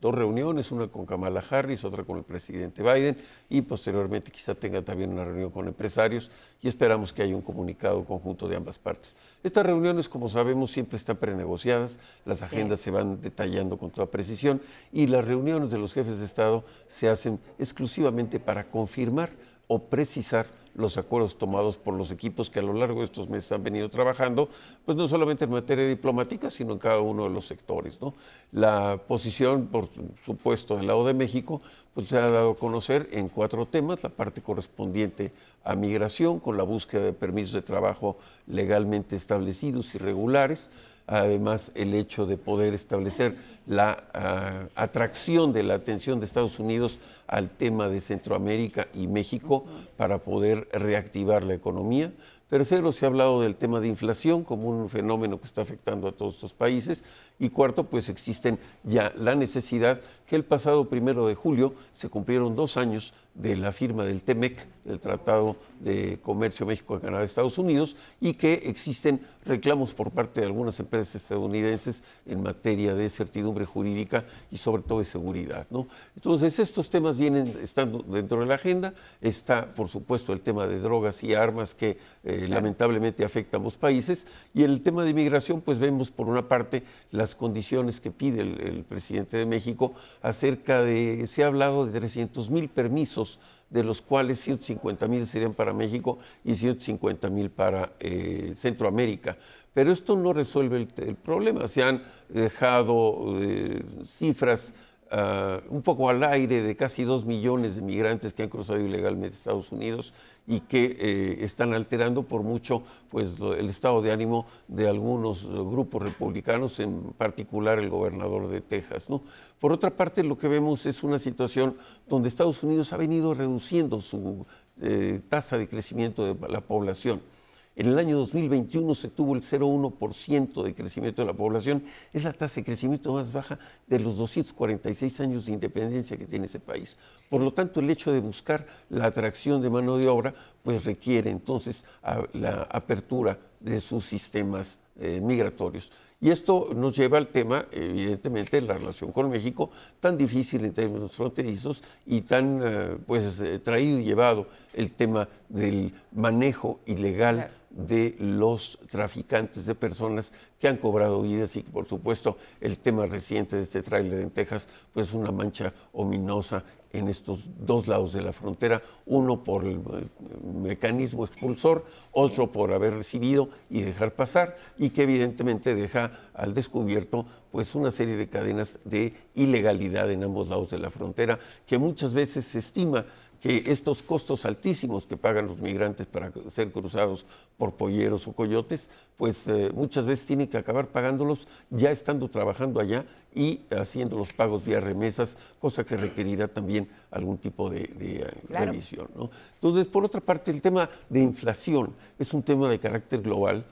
dos reuniones, una con Kamala Harris, otra con el presidente Biden y posteriormente quizá tenga también una reunión con empresarios y esperamos que haya un comunicado conjunto de ambas partes. Estas reuniones, como sabemos, siempre están prenegociadas, las agendas se van detallando con toda precisión y las reuniones de los jefes de Estado se hacen exclusivamente para confirmar o precisar los acuerdos tomados por los equipos que a lo largo de estos meses han venido trabajando, pues no solamente en materia diplomática, sino en cada uno de los sectores. ¿no? La posición, por supuesto, del lado de México, pues se ha dado a conocer en cuatro temas, la parte correspondiente a migración, con la búsqueda de permisos de trabajo legalmente establecidos y regulares, además el hecho de poder establecer la ah, atracción de la atención de Estados Unidos al tema de Centroamérica y México para poder reactivar la economía. Tercero, se ha hablado del tema de inflación como un fenómeno que está afectando a todos estos países. Y cuarto, pues existen ya la necesidad que el pasado primero de julio se cumplieron dos años de la firma del TEMEC, del Tratado de Comercio México-Canadá-Estados Unidos, y que existen reclamos por parte de algunas empresas estadounidenses en materia de certidumbre jurídica y sobre todo de seguridad. ¿no? Entonces, estos temas vienen, están dentro de la agenda. Está, por supuesto, el tema de drogas y armas que eh, lamentablemente afecta a ambos países. Y el tema de inmigración, pues vemos por una parte las condiciones que pide el, el presidente de México acerca de, se ha hablado de 300 mil permisos de los cuales 150 mil serían para México y 150 mil para eh, Centroamérica. Pero esto no resuelve el, problema. Se han dejado eh, cifras ah, un poco al aire de casi dos millones de migrantes que han cruzado ilegalmente Estados Unidos y que eh, están alterando por mucho pues, el estado de ánimo de algunos grupos republicanos, en particular el gobernador de Texas. Por otra parte, lo que vemos es una situación donde Estados Unidos ha venido reduciendo su eh, tasa de crecimiento de la población. En el año 2021 se tuvo el 0,1% de crecimiento de la población. Es la tasa de crecimiento más baja de los 246 años de independencia que tiene ese país. Por lo tanto, el hecho de buscar la atracción de mano de obra, pues requiere entonces la apertura de sus sistemas eh, migratorios. Y esto nos lleva al tema, evidentemente, de la relación con México, tan difícil en términos fronterizos y tan eh, pues, eh, traído y llevado el tema del manejo ilegal de los traficantes de personas que han cobrado vidas y que por supuesto el tema reciente de este tráiler en Texas pues es una mancha ominosa en estos dos lados de la frontera, uno por el mecanismo expulsor, otro por haber recibido y dejar pasar, y que evidentemente deja al descubierto pues una serie de cadenas de ilegalidad en ambos lados de la frontera, que muchas veces se estima que estos costos altísimos que pagan los migrantes para ser cruzados por polleros o coyotes, pues eh, muchas veces tienen que acabar pagándolos ya estando trabajando allá y haciendo los pagos vía remesas, cosa que requerirá también algún tipo de, eh, revisión. Entonces, por otra parte, el tema de inflación es un tema de carácter global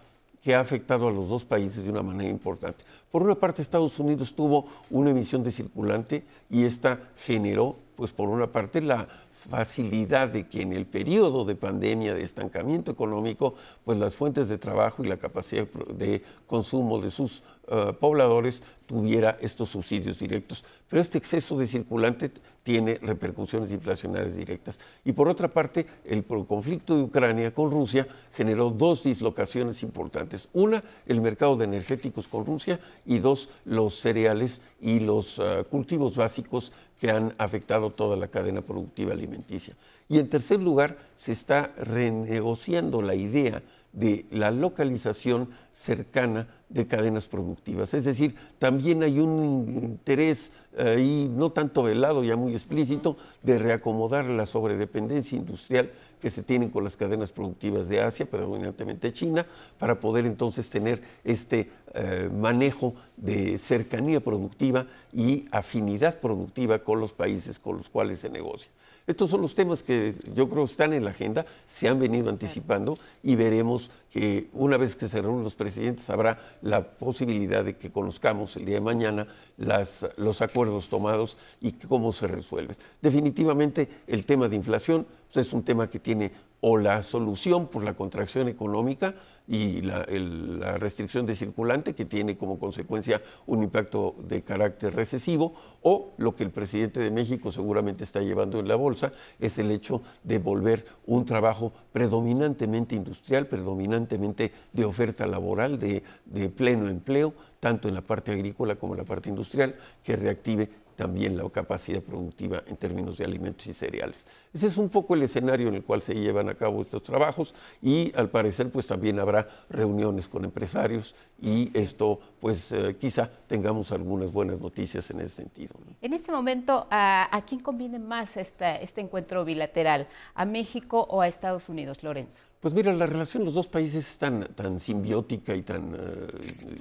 que ha afectado a los dos países de una manera importante. Por una parte, Estados Unidos tuvo una emisión de circulante y esta generó, pues por una parte, la facilidad de que en el periodo de pandemia, de estancamiento económico, pues las fuentes de trabajo y la capacidad de consumo de sus eh, pobladores tuviera estos subsidios directos. Pero este exceso de circulante tiene repercusiones inflacionarias directas. Y por otra parte, el conflicto de Ucrania con Rusia generó dos dislocaciones importantes. Una, el mercado de energéticos con Rusia y dos, los cereales y los eh, cultivos básicos que han afectado toda la cadena productiva alimenticia. Y en tercer lugar, se está renegociando la idea de la localización cercana de cadenas productivas. Es decir, también hay un interés ahí no tanto velado, ya muy explícito, de reacomodar la sobredependencia industrial que se tienen con las cadenas productivas de Asia, predominantemente China, para poder entonces tener este eh, manejo de cercanía productiva y afinidad productiva con los países con los cuales se negocia. Estos son los temas que yo creo están en la agenda, se han venido anticipando y veremos que una vez que se reúnen los presidentes habrá la posibilidad de que conozcamos el día de mañana las, los acuerdos tomados y cómo se resuelven. Definitivamente el tema de inflación es un tema que tiene o la solución por la contracción económica y la, restricción de circulante que tiene como consecuencia un impacto de carácter recesivo o lo que el presidente de México seguramente está llevando en la bolsa es el hecho de volver un trabajo predominantemente industrial, predominantemente de oferta laboral, de pleno empleo, tanto en la parte agrícola como en la parte industrial, que reactive también la capacidad productiva en términos de alimentos y cereales. Ese es un poco el escenario en el cual se llevan a cabo estos trabajos y al parecer pues también habrá reuniones con empresarios y esto pues eh, quizá tengamos algunas buenas noticias en ese sentido. ¿no? En este momento, ¿a, a quién conviene más esta- este encuentro bilateral? ¿A México o a Estados Unidos, Lorenzo? Pues mira, la relación de los dos países es tan, tan simbiótica y tan eh,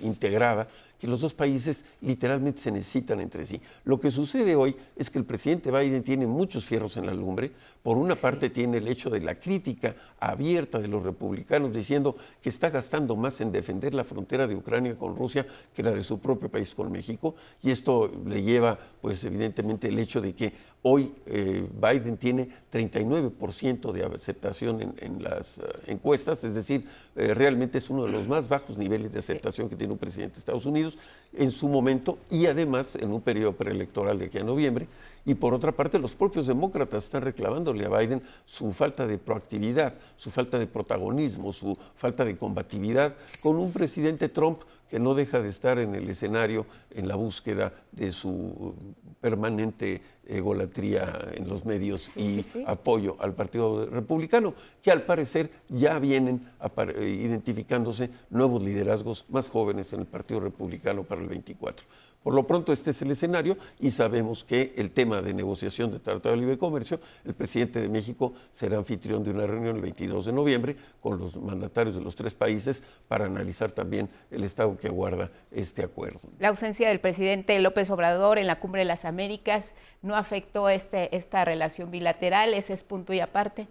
integrada que los dos países literalmente se necesitan entre sí. Lo que sucede hoy es que el presidente Biden tiene muchos fierros en la lumbre. Por una parte tiene el hecho de la crítica abierta de los republicanos diciendo que está gastando más en defender la frontera de Ucrania con Rusia que la de su propio país con México. Y esto le lleva, pues evidentemente, el hecho de que hoy eh, Biden tiene 39% de aceptación en, en las eh, encuestas, es decir, eh, realmente es uno de los más bajos niveles de aceptación que tiene un presidente de Estados Unidos en su momento y además en un periodo preelectoral de aquí a noviembre. Y por otra parte, los propios demócratas están reclamándole a Biden su falta de proactividad, su falta de protagonismo, su falta de combatividad con un presidente Trump que no deja de estar en el escenario en la búsqueda de su permanente egolatría en los medios y apoyo al Partido Republicano, que al parecer ya vienen eh, identificándose nuevos liderazgos más jóvenes en el Partido Republicano para el 24. Por lo pronto este es el escenario y sabemos que el tema de negociación de Tratado de Libre Comercio, el presidente de México será anfitrión de una reunión el 22 de noviembre con los mandatarios de los tres países para analizar también el estado que aguarda este acuerdo. La ausencia del presidente López Obrador en la Cumbre de las Américas no afectó este, esta relación bilateral, ese es punto y aparte.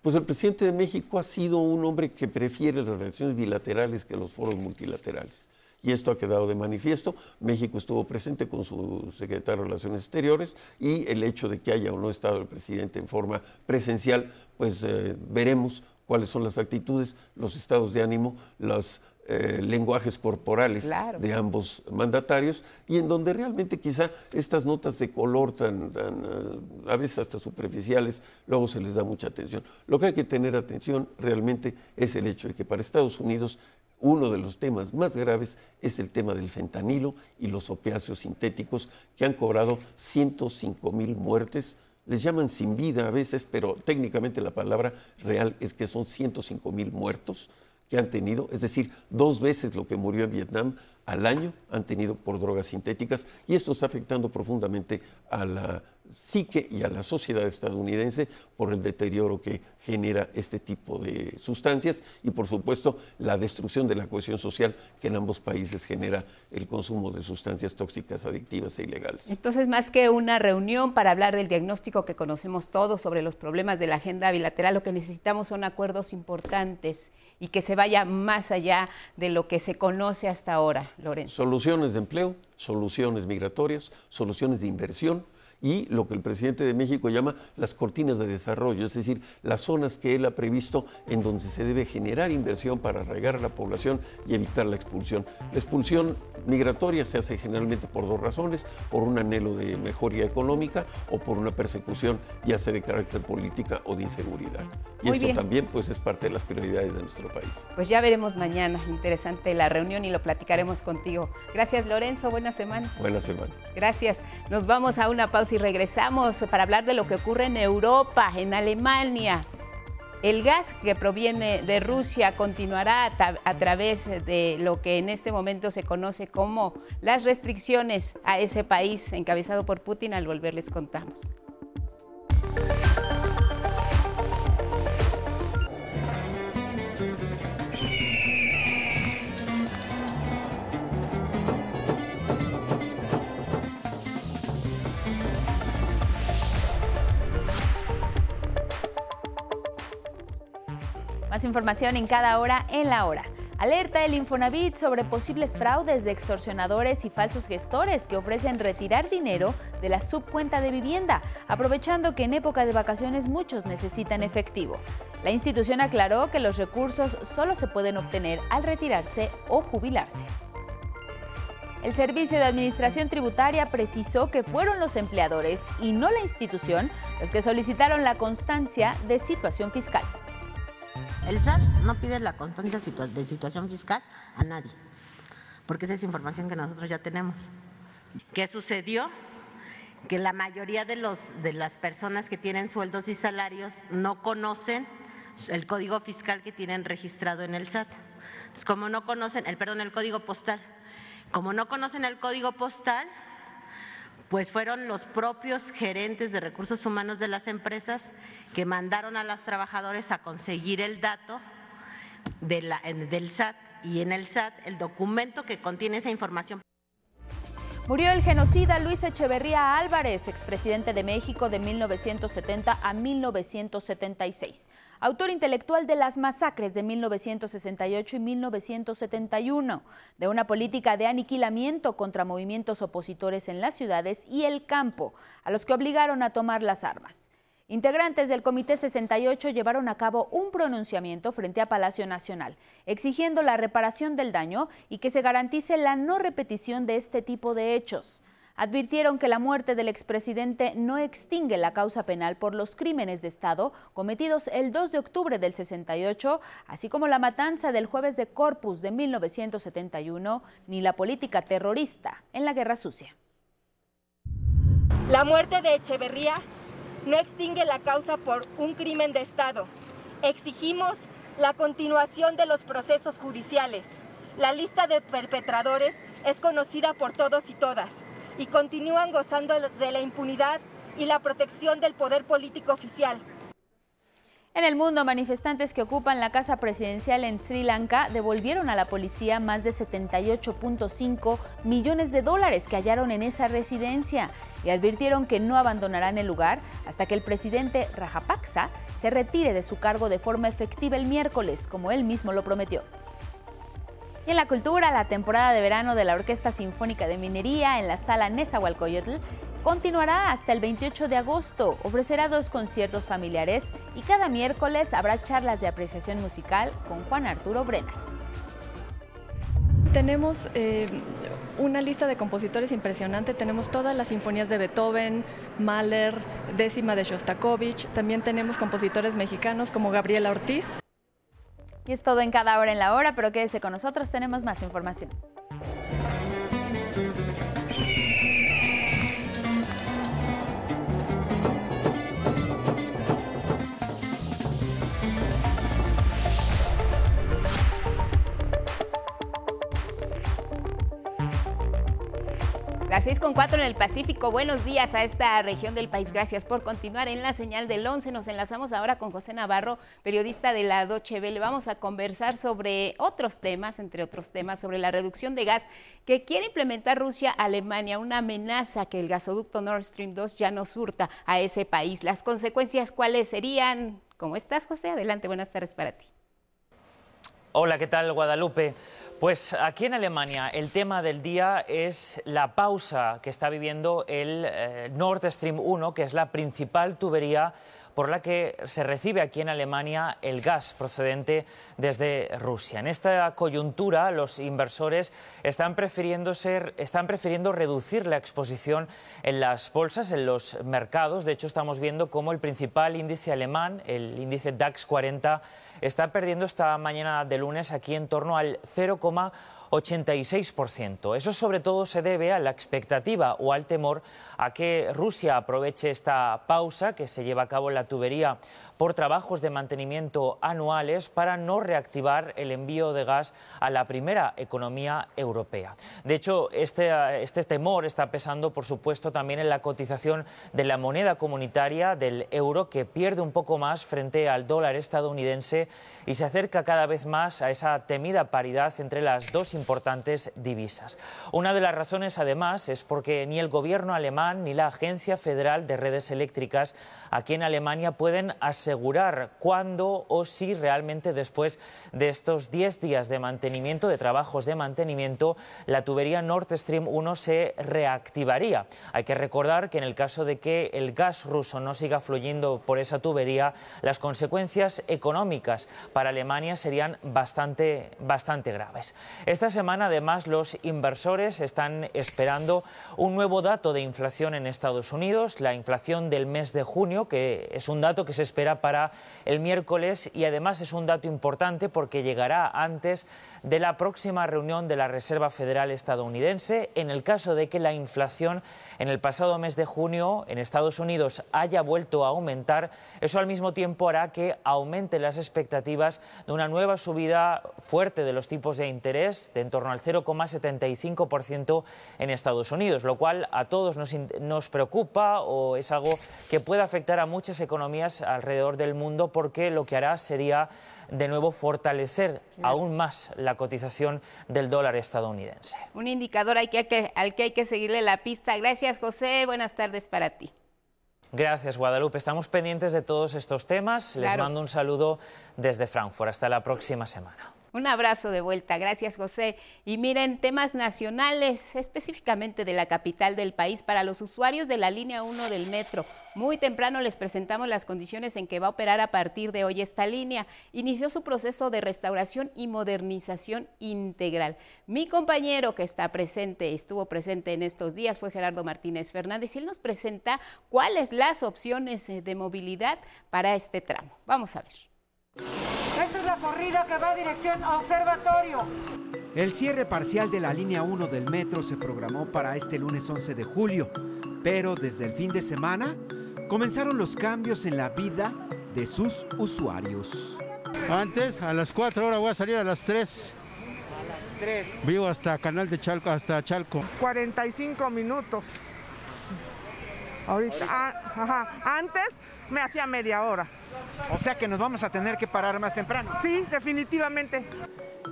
Pues el presidente de México ha sido un hombre que prefiere las relaciones bilaterales que los foros multilaterales. Y esto ha quedado de manifiesto. México estuvo presente con su secretario de Relaciones Exteriores y el hecho de que haya o no estado el presidente en forma presencial, pues eh, veremos cuáles son las actitudes, los estados de ánimo, los eh, lenguajes corporales Claro. de ambos mandatarios y en donde realmente quizá estas notas de color tan, tan, eh, a veces hasta superficiales, luego se les da mucha atención. Lo que hay que tener atención realmente es el hecho de que para Estados Unidos uno de los temas más graves es el tema del fentanilo y los opiáceos sintéticos que han cobrado 105 mil muertes. Les llaman sin vida a veces, pero técnicamente la palabra real es que son 105 mil muertos que han tenido, es decir, dos veces lo que murió en Vietnam al año han tenido por drogas sintéticas y esto está afectando profundamente a la psique y a la sociedad estadounidense por el deterioro que genera este tipo de sustancias y por supuesto la destrucción de la cohesión social que en ambos países genera el consumo de sustancias tóxicas, adictivas e ilegales. Entonces, más que una reunión para hablar del diagnóstico que conocemos todos sobre los problemas de la agenda bilateral, lo que necesitamos son acuerdos importantes y que se vaya más allá de lo que se conoce hasta ahora, Lorenzo. Soluciones de empleo, soluciones migratorias, soluciones de inversión y lo que el presidente de México llama las cortinas de desarrollo, es decir, las zonas que él ha previsto en donde se debe generar inversión para arraigar a la población y evitar la expulsión. La expulsión migratoria se hace generalmente por dos razones, por un anhelo de mejoría económica o por una persecución ya sea de carácter política o de inseguridad. Y Muy esto bien. también pues es parte de las prioridades de nuestro país. Pues ya veremos mañana, interesante la reunión y lo platicaremos contigo. Gracias, Lorenzo, buena semana. Buena semana. Gracias. Nos vamos a una pausa y regresamos para hablar de lo que ocurre en Europa, en Alemania. El gas que proviene de Rusia continuará a, a través de lo que en este momento se conoce como las restricciones a ese país encabezado por Putin. Al volver les contamos. Información en cada hora en la hora. Alerta el Infonavit sobre posibles fraudes de extorsionadores y falsos gestores que ofrecen retirar dinero de la subcuenta de vivienda, aprovechando que en época de vacaciones muchos necesitan efectivo. La institución aclaró que los recursos solo se pueden obtener al retirarse o jubilarse. El Servicio de Administración Tributaria precisó que fueron los empleadores y no la institución los que solicitaron la constancia de situación fiscal. El SAT no pide la constancia de situación fiscal a nadie, porque esa es información que nosotros ya tenemos. ¿Qué sucedió? Que la mayoría de, los, de las personas que tienen sueldos y salarios no conocen el código fiscal que tienen registrado en el SAT. Entonces, como no conocen, el perdón, el código postal, como no conocen el código postal, pues fueron los propios gerentes de recursos humanos de las empresas que mandaron a los trabajadores a conseguir el dato del SAT y en el SAT el documento que contiene esa información. Murió el genocida Luis Echeverría Álvarez, expresidente de México de 1970 a 1976 autor intelectual de las masacres de 1968 y 1971, de una política de aniquilamiento contra movimientos opositores en las ciudades y el campo, a los que obligaron a tomar las armas. Integrantes del Comité 68 llevaron a cabo un pronunciamiento frente a Palacio Nacional, exigiendo la reparación del daño y que se garantice la no repetición de este tipo de hechos advirtieron que la muerte del expresidente no extingue la causa penal por los crímenes de Estado cometidos el 2 de octubre del 68, así como la matanza del jueves de Corpus de 1971, ni la política terrorista en la Guerra Sucia. La muerte de Echeverría no extingue la causa por un crimen de Estado. Exigimos la continuación de los procesos judiciales. La lista de perpetradores es conocida por todos y todas y continúan gozando de la impunidad y la protección del poder político oficial. En el mundo, manifestantes que ocupan la casa presidencial en Sri Lanka devolvieron a la policía más de 78.5 millones de dólares que hallaron en esa residencia y advirtieron que no abandonarán el lugar hasta que el presidente Rajapaksa se retire de su cargo de forma efectiva el miércoles, como él mismo lo prometió. Y en la cultura, la temporada de verano de la Orquesta Sinfónica de Minería en la sala Nezahualcóyotl continuará hasta el 28 de agosto. Ofrecerá dos conciertos familiares y cada miércoles habrá charlas de apreciación musical con Juan Arturo Brena. Tenemos eh, una lista de compositores impresionante. Tenemos todas las sinfonías de Beethoven, Mahler, décima de Shostakovich. También tenemos compositores mexicanos como Gabriela Ortiz. Y es todo en cada hora en la hora, pero quédese con nosotros, tenemos más información. Las 6 con 4 en el Pacífico. Buenos días a esta región del país. Gracias por continuar en la señal del 11. Nos enlazamos ahora con José Navarro, periodista de la Doche Le Vamos a conversar sobre otros temas, entre otros temas, sobre la reducción de gas que quiere implementar Rusia Alemania, una amenaza que el gasoducto Nord Stream 2 ya no surta a ese país. Las consecuencias, ¿cuáles serían? ¿Cómo estás, José? Adelante, buenas tardes para ti. Hola, ¿qué tal, Guadalupe? Pues aquí en Alemania el tema del día es la pausa que está viviendo el eh, Nord Stream 1, que es la principal tubería por la que se recibe aquí en Alemania el gas procedente desde Rusia. En esta coyuntura, los inversores están prefiriendo, ser, están prefiriendo reducir la exposición en las bolsas, en los mercados. De hecho, estamos viendo cómo el principal índice alemán, el índice DAX 40, está perdiendo esta mañana de lunes aquí en torno al 0,86%. Eso sobre todo se debe a la expectativa o al temor a que Rusia aproveche esta pausa que se lleva a cabo en la tubería por trabajos de mantenimiento anuales para no reactivar el envío de gas a la primera economía europea. De hecho, este, este temor está pesando, por supuesto, también en la cotización de la moneda comunitaria del euro, que pierde un poco más frente al dólar estadounidense y se acerca cada vez más a esa temida paridad entre las dos importantes divisas. Una de las razones, además, es porque ni el gobierno alemán ni la Agencia Federal de Redes Eléctricas aquí en Alemania pueden asegurar cuándo o si realmente después de estos 10 días de mantenimiento, de trabajos de mantenimiento, la tubería Nord Stream 1 se reactivaría. Hay que recordar que en el caso de que el gas ruso no siga fluyendo por esa tubería, las consecuencias económicas para Alemania serían bastante, bastante graves. Esta semana, además, los inversores están esperando un nuevo dato de inflación en Estados Unidos, la inflación del mes de junio, que es un dato que se espera para el miércoles y además es un dato importante porque llegará antes de la próxima reunión de la Reserva Federal estadounidense. En el caso de que la inflación en el pasado mes de junio en Estados Unidos haya vuelto a aumentar, eso al mismo tiempo hará que aumente las expectativas de una nueva subida fuerte de los tipos de interés de en torno al 0,75% en Estados Unidos, lo cual a todos nos, nos preocupa o es algo que puede afectar a muchas economías alrededor del mundo porque lo que hará sería de nuevo fortalecer aún más la cotización del dólar estadounidense. Un indicador al que, al que hay que seguirle la pista. Gracias, José. Buenas tardes para ti. Gracias, Guadalupe. Estamos pendientes de todos estos temas. Les mando un saludo desde Frankfurt. Hasta la próxima semana. Un abrazo de vuelta, gracias José. Y miren, temas nacionales, específicamente de la capital del país, para los usuarios de la línea 1 del metro. Muy temprano les presentamos las condiciones en que va a operar a partir de hoy esta línea. Inició su proceso de restauración y modernización integral. Mi compañero que está presente, estuvo presente en estos días, fue Gerardo Martínez Fernández y él nos presenta cuáles las opciones eh, de movilidad para este tramo. Vamos a ver. Esta es la corrida que va a dirección a Observatorio. El cierre parcial de la línea 1 del metro se programó para este lunes 11 de julio, pero desde el fin de semana comenzaron los cambios en la vida de sus usuarios. Antes, a las 4 horas voy a salir a las 3. A las 3. Vivo hasta Canal de Chalco, hasta Chalco. 45 minutos. Ahorita. Ah, ajá. Antes me hacía media hora. O sea que nos vamos a tener que parar más temprano. Sí, definitivamente.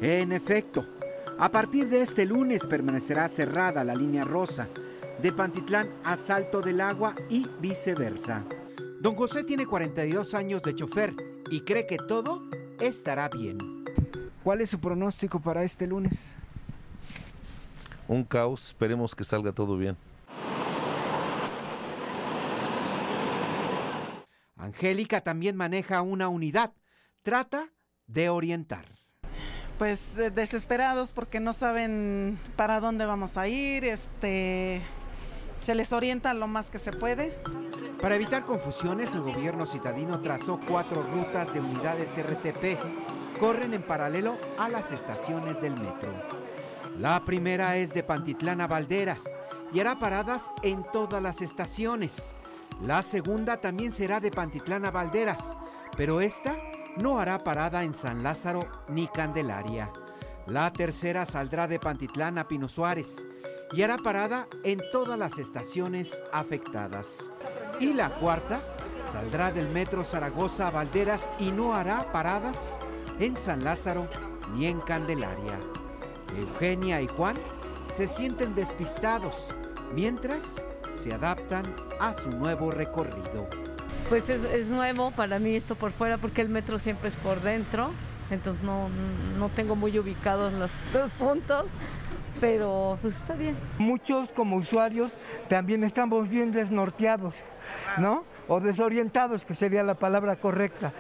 En efecto, a partir de este lunes permanecerá cerrada la línea rosa de Pantitlán a Salto del Agua y viceversa. Don José tiene 42 años de chofer y cree que todo estará bien. ¿Cuál es su pronóstico para este lunes? Un caos, esperemos que salga todo bien. Angélica también maneja una unidad. Trata de orientar. Pues eh, desesperados porque no saben para dónde vamos a ir, este se les orienta lo más que se puede. Para evitar confusiones, el gobierno citadino trazó cuatro rutas de unidades RTP. Corren en paralelo a las estaciones del metro. La primera es de Pantitlán a Valderas y hará paradas en todas las estaciones. La segunda también será de Pantitlán a Valderas, pero esta no hará parada en San Lázaro ni Candelaria. La tercera saldrá de Pantitlán a Pino Suárez y hará parada en todas las estaciones afectadas. Y la cuarta saldrá del metro Zaragoza a Valderas y no hará paradas en San Lázaro ni en Candelaria. Eugenia y Juan se sienten despistados, mientras se adaptan a su nuevo recorrido. Pues es, nuevo para mí esto por fuera porque el metro siempre es por dentro, entonces no, no tengo muy ubicados los dos puntos, pero pues está bien. Muchos como usuarios también estamos bien desnorteados, ¿no? O desorientados, que sería la palabra correcta.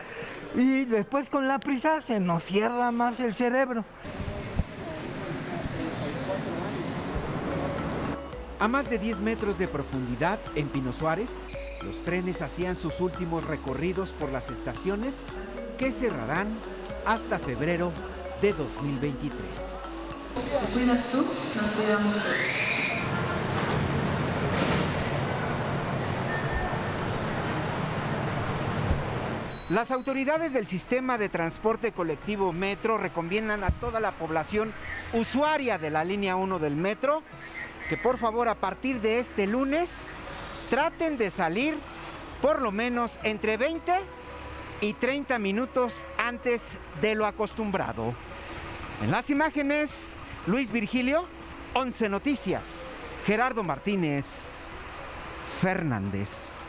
Y después con la prisa se nos cierra más el cerebro. A más de 10 metros de profundidad en Pino Suárez, los trenes hacían sus últimos recorridos por las estaciones que cerrarán hasta febrero de 2023. cuidas tú, nos cuidamos Las autoridades del sistema de transporte colectivo Metro recomiendan a toda la población usuaria de la línea 1 del metro que por favor a partir de este lunes traten de salir por lo menos entre 20 y 30 minutos antes de lo acostumbrado. En las imágenes, Luis Virgilio, 11 Noticias. Gerardo Martínez Fernández.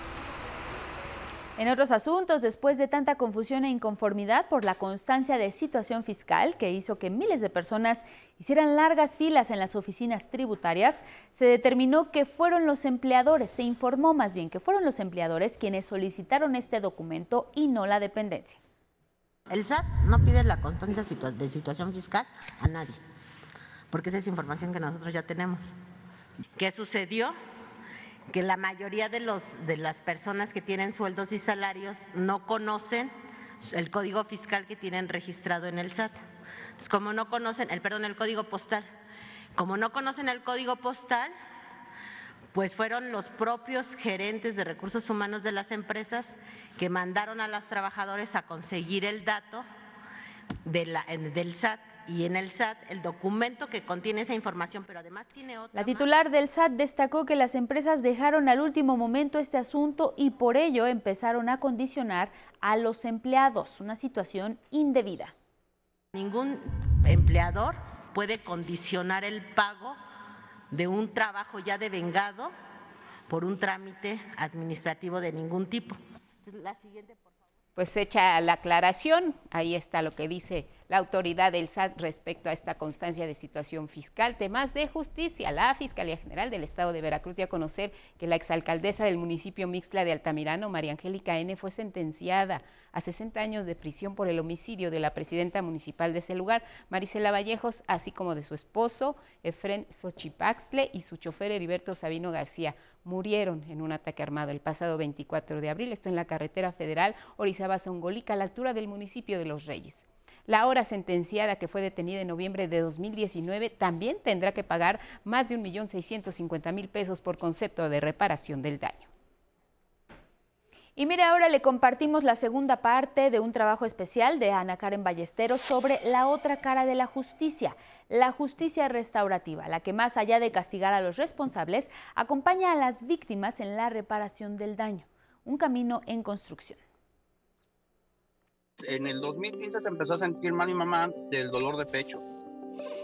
En otros asuntos, después de tanta confusión e inconformidad por la constancia de situación fiscal que hizo que miles de personas hicieran largas filas en las oficinas tributarias, se determinó que fueron los empleadores, se informó más bien que fueron los empleadores quienes solicitaron este documento y no la dependencia. El SAT no pide la constancia de situación fiscal a nadie, porque esa es información que nosotros ya tenemos. ¿Qué sucedió? Que la mayoría de, los, de las personas que tienen sueldos y salarios no conocen el código fiscal que tienen registrado en el SAT. Como no conocen, el perdón, el código postal, como no conocen el código postal, pues fueron los propios gerentes de recursos humanos de las empresas que mandaron a los trabajadores a conseguir el dato de la, del SAT y en el SAT el documento que contiene esa información, pero además tiene otra. La titular del SAT destacó que las empresas dejaron al último momento este asunto y por ello empezaron a condicionar a los empleados, una situación indebida. Ningún empleador puede condicionar el pago de un trabajo ya devengado por un trámite administrativo de ningún tipo. La siguiente, Pues echa la aclaración, ahí está lo que dice la autoridad del SAT respecto a esta constancia de situación fiscal. Temas de justicia. La Fiscalía General del Estado de Veracruz dio a conocer que la exalcaldesa del municipio Mixtla de Altamirano, María Angélica N., fue sentenciada a 60 años de prisión por el homicidio de la presidenta municipal de ese lugar, Marisela Vallejos, así como de su esposo, Efren Xochipaxtle, y su chofer Heriberto Sabino García. Murieron en un ataque armado el pasado 24 de abril. Esto en la carretera federal Orizaba-Zongolica, a la altura del municipio de Los Reyes. La hora sentenciada que fue detenida en noviembre de 2019 también tendrá que pagar más de 1.650.000 pesos por concepto de reparación del daño. Y mire, ahora le compartimos la segunda parte de un trabajo especial de Ana Karen Ballesteros sobre la otra cara de la justicia, la justicia restaurativa, la que más allá de castigar a los responsables, acompaña a las víctimas en la reparación del daño, un camino en construcción. En el 2015 se empezó a sentir mal mi mamá del dolor de pecho.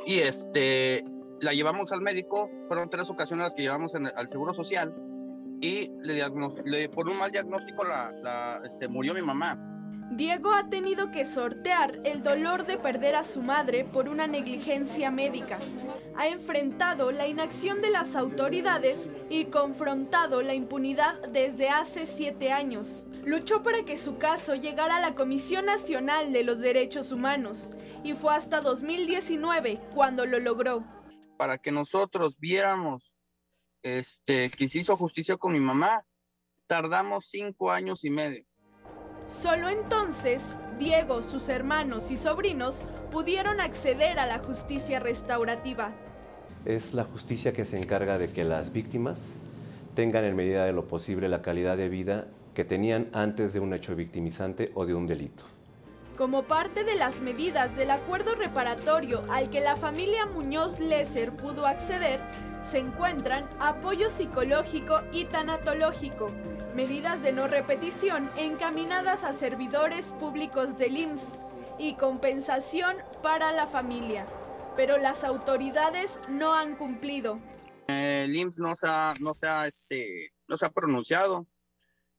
Y este, la llevamos al médico, fueron tres ocasiones las que llevamos al Seguro Social y le, por un mal diagnóstico la, este, murió mi mamá. Diego ha tenido que sortear el dolor de perder a su madre por una negligencia médica. Ha enfrentado la inacción de las autoridades y confrontado la impunidad desde hace siete años. Luchó para que su caso llegara a la Comisión Nacional de los Derechos Humanos y fue hasta 2019 cuando lo logró. Para que nosotros viéramos este, que se hizo justicia con mi mamá, tardamos cinco años y medio. Solo entonces, Diego, sus hermanos y sobrinos pudieron acceder a la justicia restaurativa. Es la justicia que se encarga de que las víctimas tengan en medida de lo posible la calidad de vida que tenían antes de un hecho victimizante o de un delito. Como parte de las medidas del acuerdo reparatorio al que la familia Muñoz Lesser pudo acceder, se encuentran apoyo psicológico y tanatológico, medidas de no repetición encaminadas a servidores públicos del IMSS y compensación para la familia. Pero las autoridades no han cumplido. El IMSS no se ha, no se ha, este, no se ha pronunciado.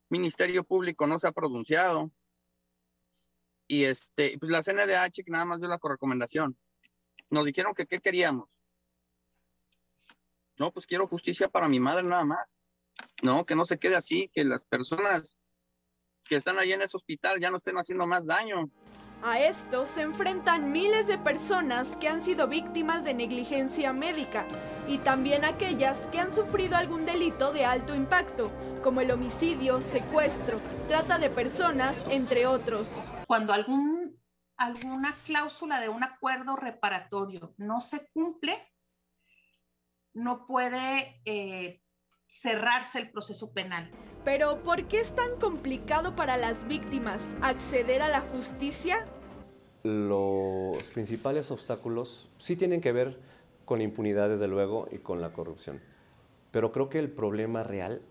Ministerio Público no se ha pronunciado. Y este, pues la CNDH que nada más dio la recomendación. Nos dijeron que qué queríamos. No, pues quiero justicia para mi madre nada más. No, que no se quede así, que las personas que están ahí en ese hospital ya no estén haciendo más daño. A esto se enfrentan miles de personas que han sido víctimas de negligencia médica y también aquellas que han sufrido algún delito de alto impacto, como el homicidio, secuestro, trata de personas, entre otros. Cuando algún, alguna cláusula de un acuerdo reparatorio no se cumple, no puede eh, cerrarse el proceso penal. Pero ¿por qué es tan complicado para las víctimas acceder a la justicia? Los principales obstáculos sí tienen que ver con impunidad, desde luego, y con la corrupción. Pero creo que el problema real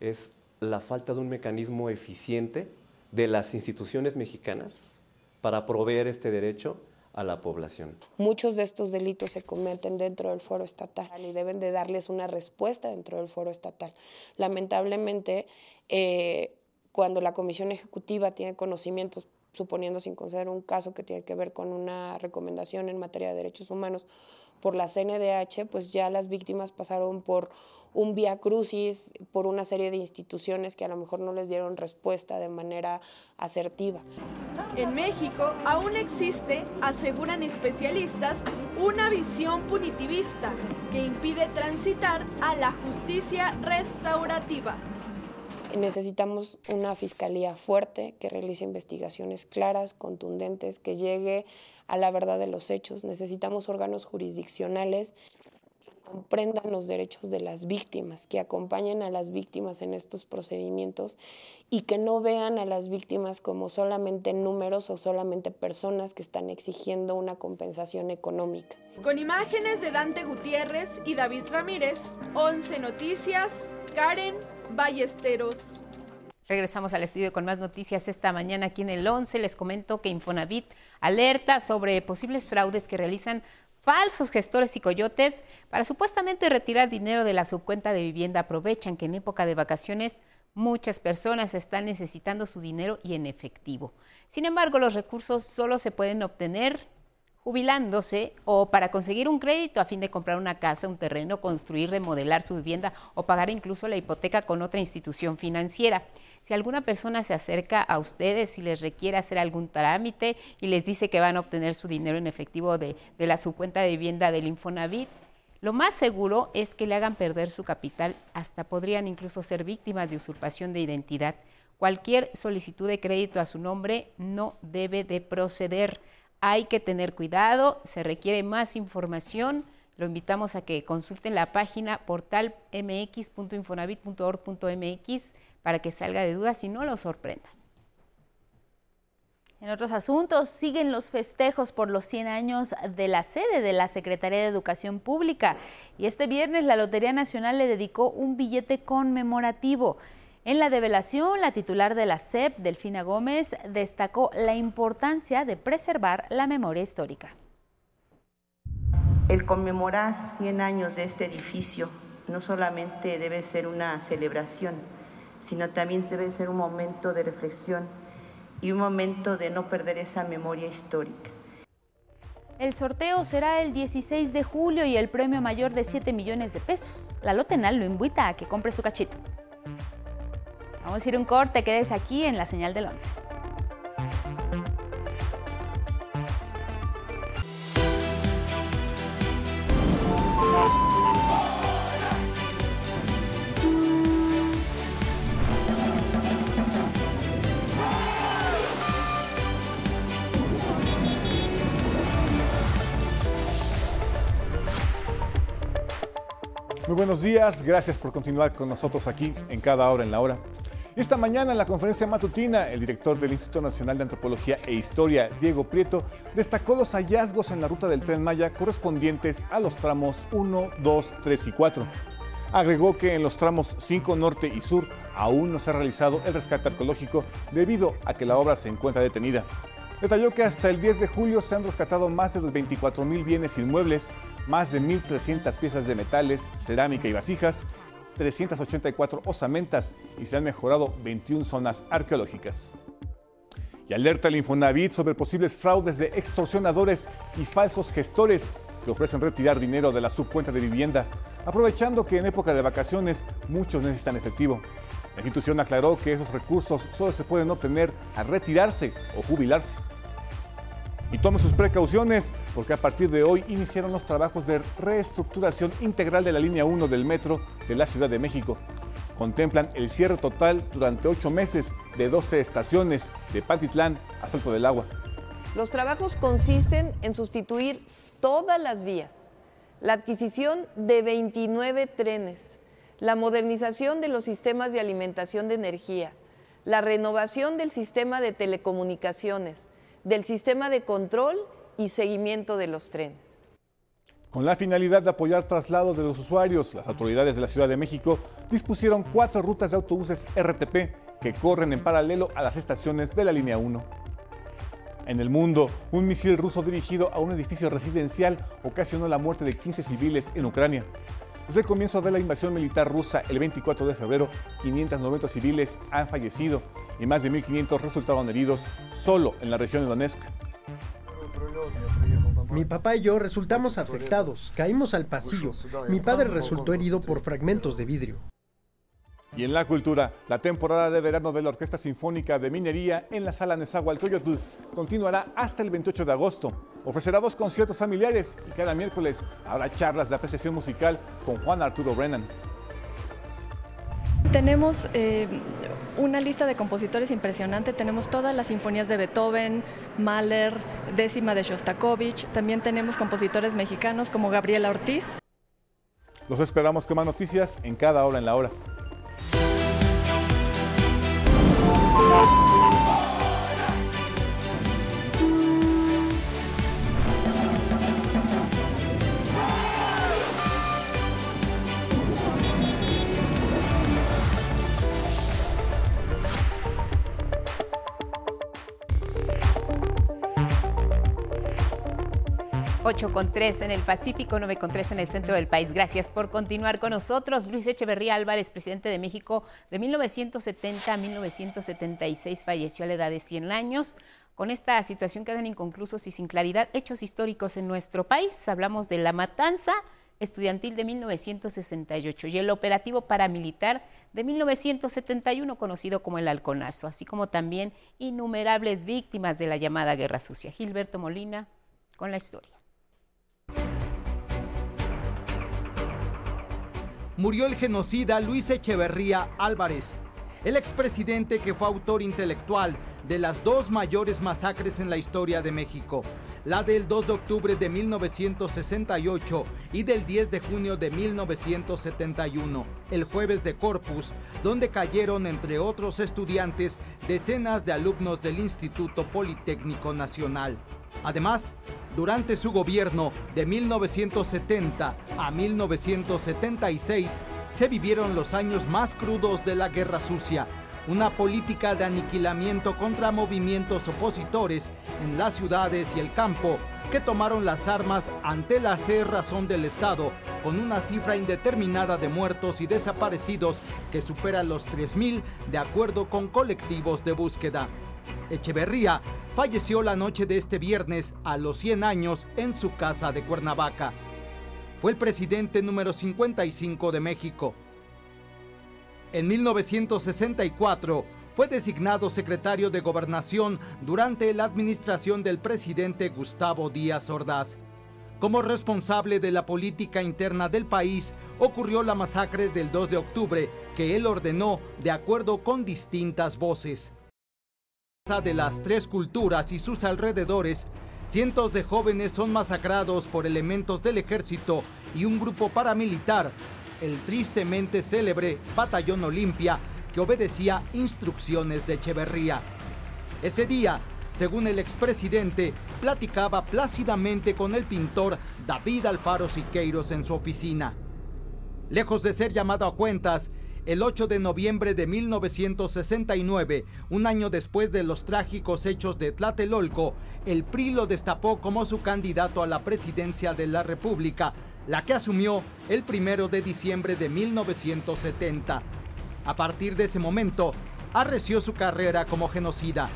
es la falta de un mecanismo eficiente de las instituciones mexicanas para proveer este derecho a la población. Muchos de estos delitos se cometen dentro del foro estatal y deben de darles una respuesta dentro del foro estatal. Lamentablemente, eh, cuando la Comisión Ejecutiva tiene conocimientos, suponiendo sin conceder un caso que tiene que ver con una recomendación en materia de derechos humanos por la CNDH, pues ya las víctimas pasaron por un vía crucis por una serie de instituciones que a lo mejor no les dieron respuesta de manera asertiva. En México aún existe, aseguran especialistas, una visión punitivista que impide transitar a la justicia restaurativa. Necesitamos una fiscalía fuerte que realice investigaciones claras, contundentes, que llegue a la verdad de los hechos. Necesitamos órganos jurisdiccionales comprendan los derechos de las víctimas, que acompañen a las víctimas en estos procedimientos y que no vean a las víctimas como solamente números o solamente personas que están exigiendo una compensación económica. Con imágenes de Dante Gutiérrez y David Ramírez, 11 Noticias, Karen Ballesteros. Regresamos al estudio con más noticias esta mañana aquí en el 11. Les comento que Infonavit alerta sobre posibles fraudes que realizan falsos gestores y coyotes para supuestamente retirar dinero de la subcuenta de vivienda aprovechan que en época de vacaciones muchas personas están necesitando su dinero y en efectivo. Sin embargo, los recursos solo se pueden obtener jubilándose o para conseguir un crédito a fin de comprar una casa, un terreno, construir, remodelar su vivienda o pagar incluso la hipoteca con otra institución financiera. Si alguna persona se acerca a ustedes y les requiere hacer algún trámite y les dice que van a obtener su dinero en efectivo de, de la subcuenta de vivienda del Infonavit, lo más seguro es que le hagan perder su capital, hasta podrían incluso ser víctimas de usurpación de identidad. Cualquier solicitud de crédito a su nombre no debe de proceder hay que tener cuidado, se requiere más información. Lo invitamos a que consulten la página portalmx.infonavit.org.mx para que salga de dudas y no lo sorprenda. En otros asuntos, siguen los festejos por los 100 años de la sede de la Secretaría de Educación Pública y este viernes la Lotería Nacional le dedicó un billete conmemorativo. En la develación, la titular de la SEP, Delfina Gómez, destacó la importancia de preservar la memoria histórica. El conmemorar 100 años de este edificio no solamente debe ser una celebración, sino también debe ser un momento de reflexión y un momento de no perder esa memoria histórica. El sorteo será el 16 de julio y el premio mayor de 7 millones de pesos. La Lotenal lo invita a que compre su cachito. Vamos a ir un corte, quedes aquí en la señal del 11. Muy buenos días, gracias por continuar con nosotros aquí en cada hora en la hora. Esta mañana en la conferencia matutina, el director del Instituto Nacional de Antropología e Historia, Diego Prieto, destacó los hallazgos en la ruta del tren Maya correspondientes a los tramos 1, 2, 3 y 4. Agregó que en los tramos 5 norte y sur aún no se ha realizado el rescate arqueológico debido a que la obra se encuentra detenida. Detalló que hasta el 10 de julio se han rescatado más de los 24 mil bienes inmuebles, más de 1.300 piezas de metales, cerámica y vasijas, 384 osamentas y se han mejorado 21 zonas arqueológicas. Y alerta el Infonavit sobre posibles fraudes de extorsionadores y falsos gestores que ofrecen retirar dinero de la subcuenta de vivienda, aprovechando que en época de vacaciones muchos necesitan efectivo. La institución aclaró que esos recursos solo se pueden obtener al retirarse o jubilarse. Y tome sus precauciones porque a partir de hoy iniciaron los trabajos de reestructuración integral de la línea 1 del metro de la Ciudad de México. Contemplan el cierre total durante ocho meses de 12 estaciones de Pantitlán a Salto del Agua. Los trabajos consisten en sustituir todas las vías, la adquisición de 29 trenes, la modernización de los sistemas de alimentación de energía, la renovación del sistema de telecomunicaciones, del sistema de control y seguimiento de los trenes. Con la finalidad de apoyar traslados de los usuarios, las autoridades de la Ciudad de México dispusieron cuatro rutas de autobuses RTP que corren en paralelo a las estaciones de la línea 1. En el mundo, un misil ruso dirigido a un edificio residencial ocasionó la muerte de 15 civiles en Ucrania. Desde el comienzo de la invasión militar rusa el 24 de febrero, 590 civiles han fallecido y más de 1.500 resultaron heridos solo en la región de Donetsk. Mi papá y yo resultamos afectados, caímos al pasillo. Mi padre resultó herido por fragmentos de vidrio. Y en la cultura, la temporada de verano de la Orquesta Sinfónica de Minería en la Sala Nezahualcóyotl continuará hasta el 28 de agosto. Ofrecerá dos conciertos familiares y cada miércoles habrá charlas de apreciación musical con Juan Arturo Brennan. Tenemos eh, una lista de compositores impresionante. Tenemos todas las sinfonías de Beethoven, Mahler, décima de Shostakovich. También tenemos compositores mexicanos como Gabriela Ortiz. Los esperamos con más noticias en cada hora en la hora. Oh, 8.3 en el Pacífico, 9.3 en el centro del país. Gracias por continuar con nosotros. Luis Echeverría Álvarez, presidente de México de 1970 a 1976, falleció a la edad de 100 años. Con esta situación quedan inconclusos y sin claridad hechos históricos en nuestro país. Hablamos de la matanza estudiantil de 1968 y el operativo paramilitar de 1971 conocido como el Halconazo, así como también innumerables víctimas de la llamada Guerra Sucia. Gilberto Molina con la historia. Murió el genocida Luis Echeverría Álvarez, el expresidente que fue autor intelectual de las dos mayores masacres en la historia de México, la del 2 de octubre de 1968 y del 10 de junio de 1971, el jueves de Corpus, donde cayeron entre otros estudiantes decenas de alumnos del Instituto Politécnico Nacional. Además, durante su gobierno de 1970 a 1976 se vivieron los años más crudos de la Guerra Sucia, una política de aniquilamiento contra movimientos opositores en las ciudades y el campo que tomaron las armas ante la cerrazón del Estado, con una cifra indeterminada de muertos y desaparecidos que supera los 3.000 de acuerdo con colectivos de búsqueda. Echeverría falleció la noche de este viernes a los 100 años en su casa de Cuernavaca. Fue el presidente número 55 de México. En 1964 fue designado secretario de Gobernación durante la administración del presidente Gustavo Díaz Ordaz. Como responsable de la política interna del país, ocurrió la masacre del 2 de octubre que él ordenó de acuerdo con distintas voces de las tres culturas y sus alrededores, cientos de jóvenes son masacrados por elementos del ejército y un grupo paramilitar, el tristemente célebre Batallón Olimpia, que obedecía instrucciones de Echeverría. Ese día, según el expresidente, platicaba plácidamente con el pintor David Alfaro Siqueiros en su oficina. Lejos de ser llamado a cuentas, el 8 de noviembre de 1969, un año después de los trágicos hechos de Tlatelolco, el PRI lo destapó como su candidato a la presidencia de la República, la que asumió el 1 de diciembre de 1970. A partir de ese momento, arreció su carrera como genocida.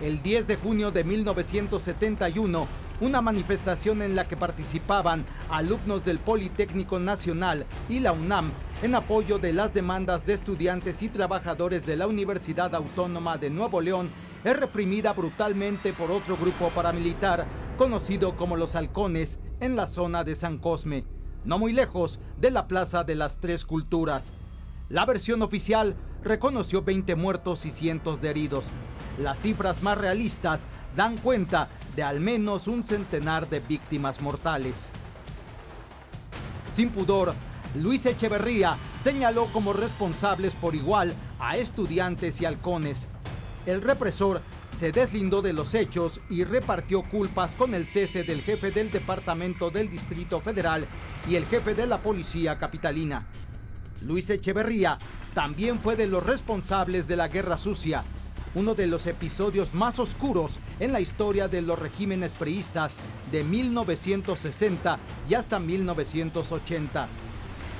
El 10 de junio de 1971, una manifestación en la que participaban alumnos del Politécnico Nacional y la UNAM en apoyo de las demandas de estudiantes y trabajadores de la Universidad Autónoma de Nuevo León, es reprimida brutalmente por otro grupo paramilitar conocido como los Halcones en la zona de San Cosme, no muy lejos de la Plaza de las Tres Culturas. La versión oficial reconoció 20 muertos y cientos de heridos. Las cifras más realistas dan cuenta de al menos un centenar de víctimas mortales. Sin pudor, Luis Echeverría señaló como responsables por igual a estudiantes y halcones. El represor se deslindó de los hechos y repartió culpas con el cese del jefe del Departamento del Distrito Federal y el jefe de la Policía Capitalina. Luis Echeverría también fue de los responsables de la Guerra Sucia. Uno de los episodios más oscuros en la historia de los regímenes priistas de 1960 y hasta 1980.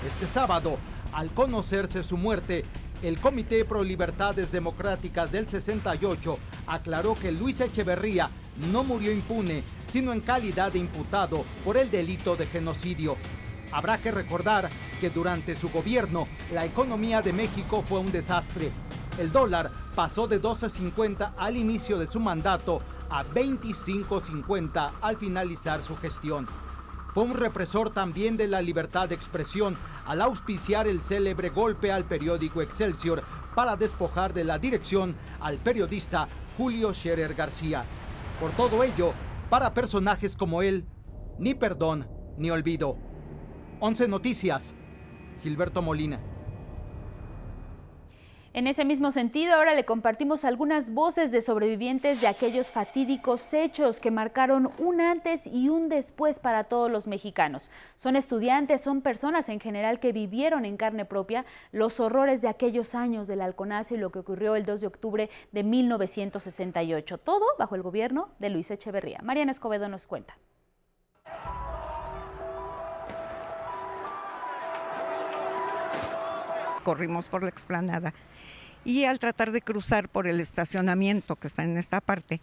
Este sábado, al conocerse su muerte, el Comité Pro Libertades Democráticas del 68 aclaró que Luis Echeverría no murió impune, sino en calidad de imputado por el delito de genocidio. Habrá que recordar que durante su gobierno la economía de México fue un desastre. El dólar pasó de 12.50 al inicio de su mandato a 25.50 al finalizar su gestión. Fue un represor también de la libertad de expresión al auspiciar el célebre golpe al periódico Excelsior para despojar de la dirección al periodista Julio Scherer García. Por todo ello, para personajes como él, ni perdón ni olvido. 11 Noticias, Gilberto Molina. En ese mismo sentido, ahora le compartimos algunas voces de sobrevivientes de aquellos fatídicos hechos que marcaron un antes y un después para todos los mexicanos. Son estudiantes, son personas en general que vivieron en carne propia los horrores de aquellos años del halconazo y lo que ocurrió el 2 de octubre de 1968. Todo bajo el gobierno de Luis Echeverría. Mariana Escobedo nos cuenta. Corrimos por la explanada y al tratar de cruzar por el estacionamiento que está en esta parte,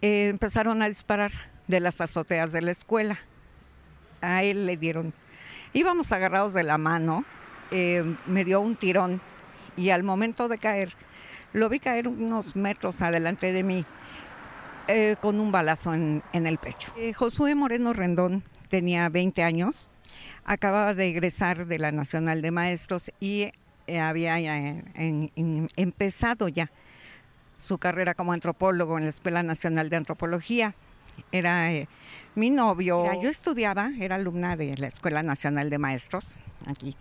eh, empezaron a disparar de las azoteas de la escuela. A él le dieron, íbamos agarrados de la mano, eh, me dio un tirón y al momento de caer, lo vi caer unos metros adelante de mí eh, con un balazo en, en el pecho. Josué Moreno Rendón tenía 20 años, acababa de egresar de la Nacional de Maestros y eh, había empezado ya su carrera como antropólogo en la Escuela Nacional de Antropología. Era eh, mi novio. yo estudiaba, era alumna de la Escuela Nacional de Maestros aquí.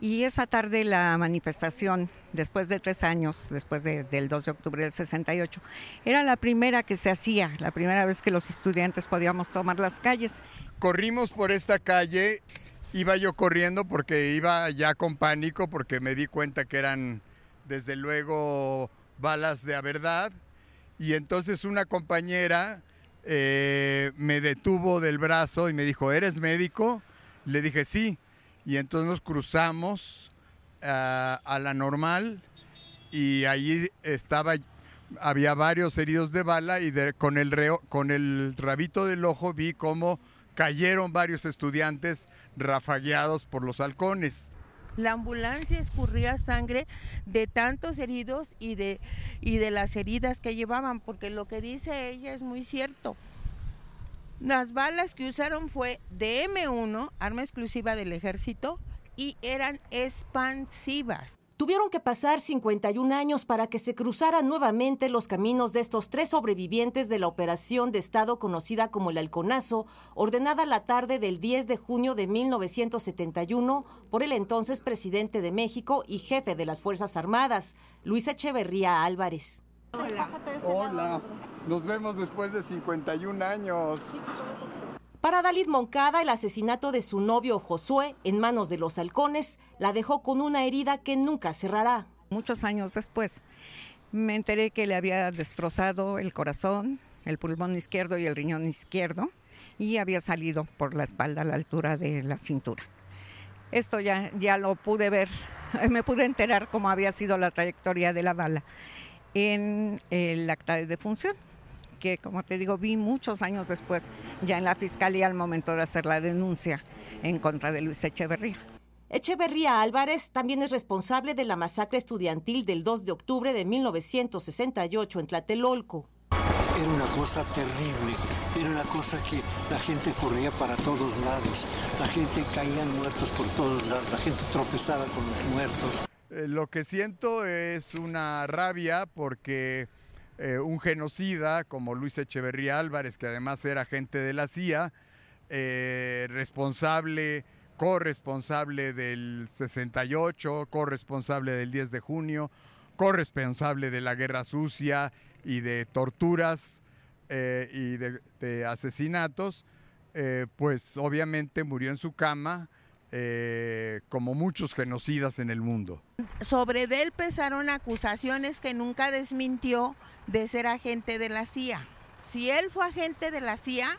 Y esa tarde la manifestación, después de tres años, después del 2 de octubre del 68, era la primera que se hacía, la primera vez que los estudiantes podíamos tomar las calles. Corrimos por esta calle Iba yo corriendo porque iba ya con pánico porque me di cuenta que eran desde luego balas de a verdad y entonces una compañera eh, me detuvo del brazo y me dijo, ¿eres médico? Le dije sí y entonces nos cruzamos ah, a la normal y allí estaba había varios heridos de bala y con, el con el rabito del ojo vi cómo cayeron varios estudiantes rafagueados por los halcones. La ambulancia escurría sangre de tantos heridos y de, y de las heridas que llevaban, porque lo que dice ella es muy cierto. Las balas que usaron fue de M1, arma exclusiva del ejército, y eran expansivas. Tuvieron que pasar 51 años para que se cruzaran nuevamente los caminos de estos tres sobrevivientes de la operación de Estado conocida como el Halconazo, ordenada la tarde del 10 de junio de 1971 por el entonces presidente de México y jefe de las Fuerzas Armadas, Luis Echeverría Álvarez. Hola. Hola. Nos vemos después de 51 años. Para Dalit Moncada, el asesinato de su novio Josué en manos de los halcones la dejó con una herida que nunca cerrará. Muchos años después me enteré que le había destrozado el corazón, el pulmón izquierdo y el riñón izquierdo y había salido por la espalda a la altura de la cintura. Esto ya, ya lo pude ver, me pude enterar cómo había sido la trayectoria de la bala en el acta de defunción que, como te digo, vi muchos años después, ya en la fiscalía al momento de hacer la denuncia en contra de Luis Echeverría. Echeverría Álvarez también es responsable de la masacre estudiantil del 2 de octubre de 1968 en Tlatelolco. Era una cosa terrible, era una cosa que la gente corría para todos lados, la gente caía muertos por todos lados, la gente tropezaba con los muertos. Eh, lo que siento es una rabia porque eh, un genocida como Luis Echeverría Álvarez, que además era agente de la CIA, eh, responsable, corresponsable del 68, corresponsable del 10 de junio, corresponsable de la guerra sucia y de torturas eh, y de, asesinatos, pues obviamente murió en su cama eh, como muchos genocidas en el mundo. Sobre él pesaron acusaciones que nunca desmintió de ser agente de la CIA. Si él fue agente de la CIA,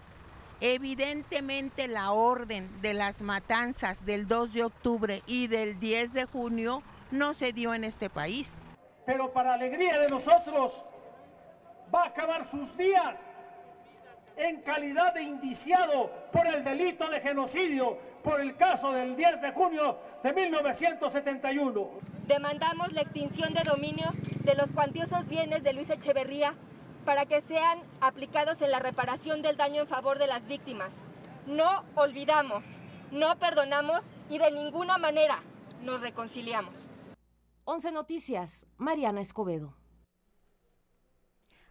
evidentemente la orden de las matanzas del 2 de octubre y del 10 de junio no se dio en este país. Pero para alegría de nosotros, va a acabar sus días en calidad de indiciado por el delito de genocidio por el caso del 10 de junio de 1971. Demandamos la extinción de dominio de los cuantiosos bienes de Luis Echeverría para que sean aplicados en la reparación del daño en favor de las víctimas. No olvidamos, no perdonamos y de ninguna manera nos reconciliamos. 11 Noticias, Mariana Escobedo.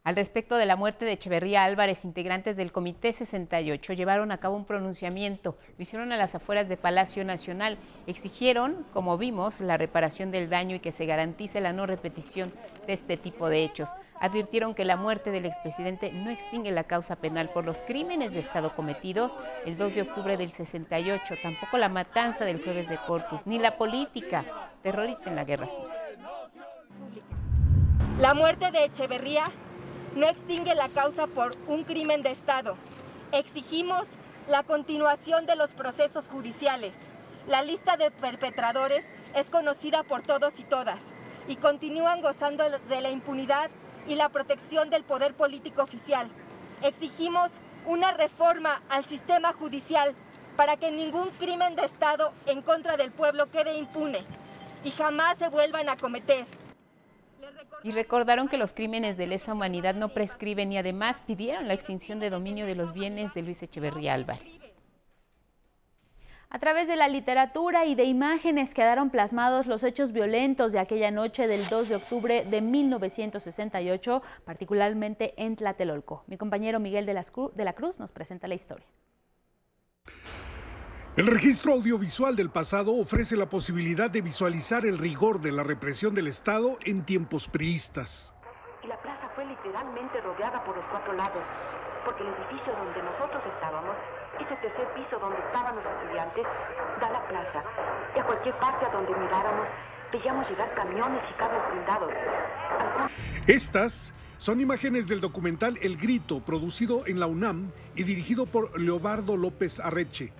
Al respecto de la muerte de Echeverría Álvarez, integrantes del Comité 68 llevaron a cabo un pronunciamiento. Lo hicieron a las afueras de Palacio Nacional. Exigieron, como vimos, la reparación del daño y que se garantice la no repetición de este tipo de hechos. Advirtieron que la muerte del expresidente no extingue la causa penal por los crímenes de Estado cometidos el 2 de octubre del 68, tampoco la matanza del jueves de Corpus, ni la política terrorista en la guerra sucia. La muerte de Echeverría no extingue la causa por un crimen de Estado. Exigimos la continuación de los procesos judiciales. La lista de perpetradores es conocida por todos y todas y continúan gozando de la impunidad y la protección del poder político oficial. Exigimos una reforma al sistema judicial para que ningún crimen de Estado en contra del pueblo quede impune y jamás se vuelvan a cometer y recordaron que los crímenes de lesa humanidad no prescriben y además pidieron la extinción de dominio de los bienes de Luis Echeverría Álvarez. A través de la literatura y de imágenes quedaron plasmados los hechos violentos de aquella noche del 2 de octubre de 1968, particularmente en Tlatelolco. Mi compañero Miguel de la Cruz nos presenta la historia. El registro audiovisual del pasado ofrece la posibilidad de visualizar el rigor de la represión del Estado en tiempos priistas. Y la plaza fue literalmente rodeada por los cuatro lados, porque el edificio donde nosotros estábamos, ese tercer piso donde estaban los estudiantes, da la plaza. Y a cualquier parte a donde miráramos, veíamos llegar camiones y carros blindados. Estas son imágenes del documental El Grito, producido en la UNAM y dirigido por Leobardo López Arreche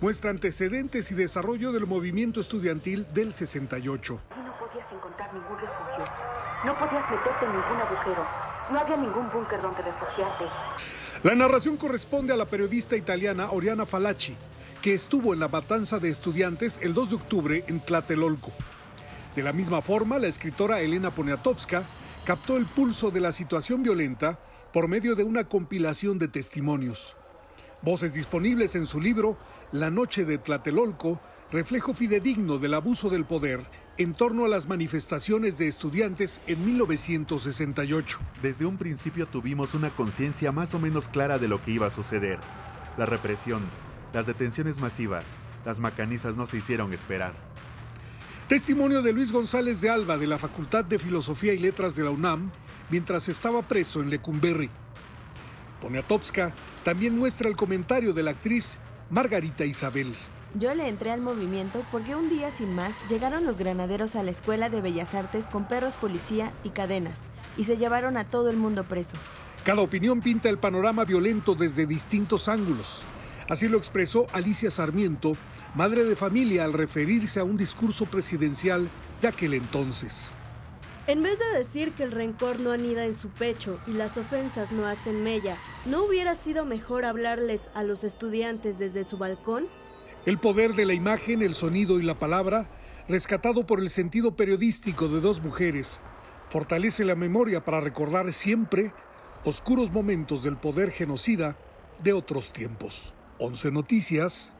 muestra antecedentes y desarrollo del movimiento estudiantil del 68. No podías encontrar ningún refugio, no podías meterte en ningún agujero, no había ningún búnker donde refugiarte. La narración corresponde a la periodista italiana Oriana Falacci, que estuvo en la matanza de estudiantes el 2 de octubre en Tlatelolco. De la misma forma, la escritora Elena Poniatowska captó el pulso de la situación violenta por medio de una compilación de testimonios. Voces disponibles en su libro la noche de Tlatelolco, reflejo fidedigno del abuso del poder en torno a las manifestaciones de estudiantes en 1968. Desde un principio tuvimos una conciencia más o menos clara de lo que iba a suceder. La represión, las detenciones masivas, las macanizas no se hicieron esperar. Testimonio de Luis González de Alba de la Facultad de Filosofía y Letras de la UNAM mientras estaba preso en Lecumberri. Poniatowska también muestra el comentario de la actriz Margarita Isabel. Yo le entré al movimiento porque un día sin más llegaron los granaderos a la Escuela de Bellas Artes con perros policía y cadenas y se llevaron a todo el mundo preso. Cada opinión pinta el panorama violento desde distintos ángulos. Así lo expresó Alicia Sarmiento, madre de familia, al referirse a un discurso presidencial de aquel entonces. En vez de decir que el rencor no anida en su pecho y las ofensas no hacen mella, ¿no hubiera sido mejor hablarles a los estudiantes desde su balcón? El poder de la imagen, el sonido y la palabra, rescatado por el sentido periodístico de dos mujeres, fortalece la memoria para recordar siempre oscuros momentos del poder genocida de otros tiempos. 11 Noticias,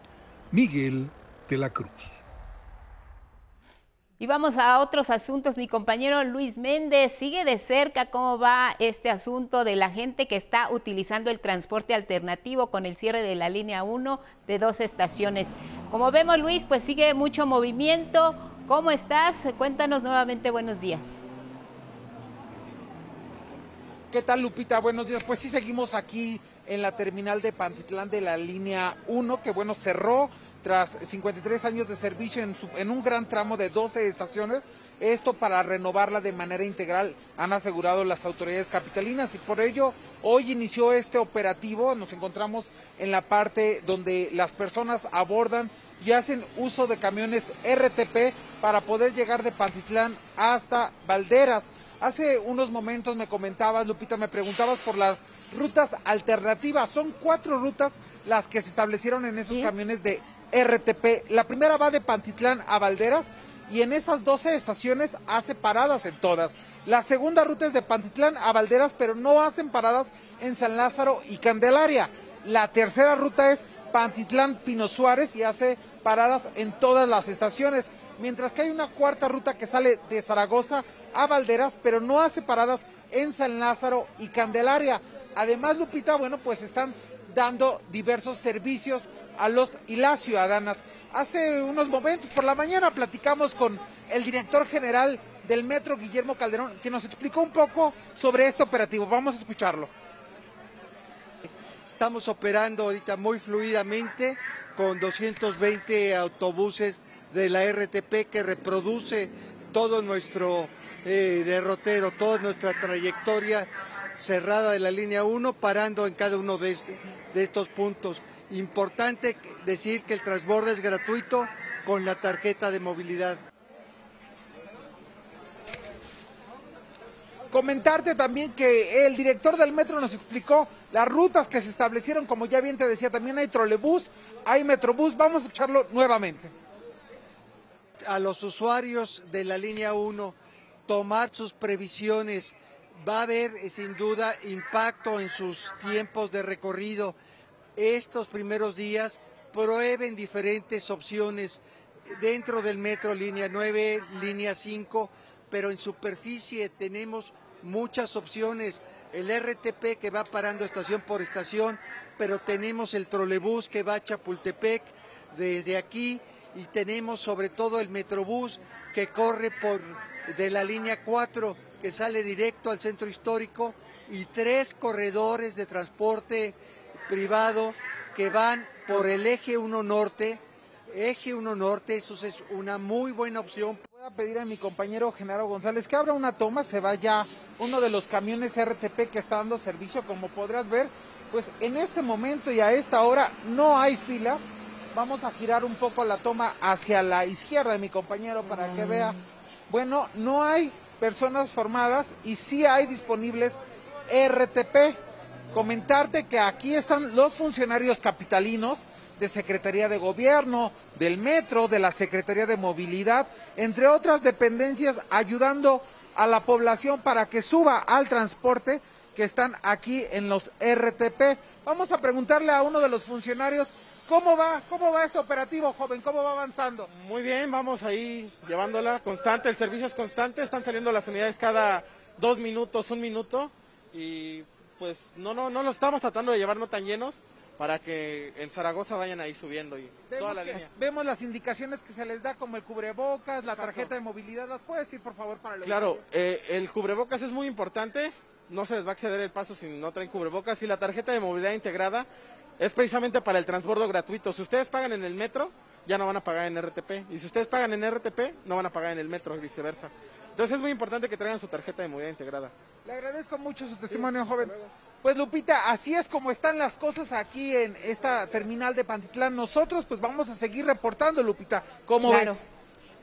Miguel de la Cruz. Y vamos a otros asuntos. Mi compañero Luis Méndez sigue de cerca cómo va este asunto de la gente que está utilizando el transporte alternativo con el cierre de la línea 1 de dos estaciones. Como vemos, Luis, pues sigue mucho movimiento. ¿Cómo estás? Cuéntanos nuevamente buenos días. ¿Qué tal, Lupita? Buenos días. Pues sí, seguimos aquí en la terminal de Pantitlán de la línea 1, que bueno, cerró tras 53 años de servicio en, en un gran tramo de 12 estaciones, esto para renovarla de manera integral, han asegurado las autoridades capitalinas y por ello hoy inició este operativo. Nos encontramos en la parte donde las personas abordan y hacen uso de camiones RTP para poder llegar de Pantitlán hasta Valderas. Hace unos momentos me comentabas, Lupita, me preguntabas por las rutas alternativas. Son cuatro rutas las que se establecieron en esos camiones de RTP. La primera va de Pantitlán a Valderas y en esas 12 estaciones hace paradas en todas. La segunda ruta es de Pantitlán a Valderas, pero no hacen paradas en San Lázaro y Candelaria. La tercera ruta es Pantitlán Pino Suárez y hace paradas en todas las estaciones. Mientras que hay una cuarta ruta que sale de Zaragoza a Valderas, pero no hace paradas en San Lázaro y Candelaria. Además, Lupita, bueno, pues están dando diversos servicios a los y las ciudadanas. Hace unos momentos por la mañana platicamos con el director general del Metro, Guillermo Calderón, que nos explicó un poco sobre este operativo. Vamos a escucharlo. Estamos operando ahorita muy fluidamente con 220 autobuses de la RTP que reproduce todo nuestro eh, derrotero, toda nuestra trayectoria cerrada de la línea 1, parando en cada uno de estos puntos. Importante decir que el transborde es gratuito con la tarjeta de movilidad. Comentarte también que el director del metro nos explicó las rutas que se establecieron, como ya bien te decía, también hay trolebús, hay metrobús, vamos a escucharlo nuevamente. A los usuarios de la línea 1 tomar sus previsiones, va a haber eh, sin duda impacto en sus tiempos de recorrido estos primeros días prueben diferentes opciones dentro del metro línea 9, línea 5, pero en superficie tenemos muchas opciones. El RTP que va parando estación por estación, pero tenemos el trolebús que va a Chapultepec desde aquí y tenemos sobre todo el metrobús que corre por de la línea 4 que sale directo al centro histórico y tres corredores de transporte privado que van por el eje 1 norte. Eje 1 norte, eso es una muy buena opción. Voy a pedir a mi compañero Genaro González que abra una toma, se vaya uno de los camiones RTP que está dando servicio, como podrás ver, pues en este momento y a esta hora no hay filas. Vamos a girar un poco la toma hacia la izquierda de mi compañero para que vea. Bueno, no hay personas formadas y sí hay disponibles RTP. Comentarte que aquí están los funcionarios capitalinos de Secretaría de Gobierno, del Metro, de la Secretaría de Movilidad, entre otras dependencias, ayudando a la población para que suba al transporte que están aquí en los RTP. Vamos a preguntarle a uno de los funcionarios cómo va, cómo va este operativo, joven, cómo va avanzando. Muy bien, vamos ahí llevándola constante, el servicio es constante, están saliendo las unidades cada dos minutos, un minuto y pues no, no, no lo estamos tratando de llevar no tan llenos para que en Zaragoza vayan ahí subiendo y vemos, toda la línea. Vemos las indicaciones que se les da como el cubrebocas, la tarjeta de movilidad. ¿Las puedes decir por favor para el Claro, eh, el cubrebocas es muy importante. No se les va a acceder el paso si no traen cubrebocas. Y la tarjeta de movilidad integrada es precisamente para el transbordo gratuito. Si ustedes pagan en el metro, ya no van a pagar en RTP. Y si ustedes pagan en RTP, no van a pagar en el metro y viceversa. Entonces es muy importante que traigan su tarjeta de movilidad integrada. Le agradezco mucho su testimonio, joven. Pues Lupita, así es como están las cosas aquí en esta terminal de Pantitlán. Nosotros pues vamos a seguir reportando, Lupita. ¿Cómo Claro. ves?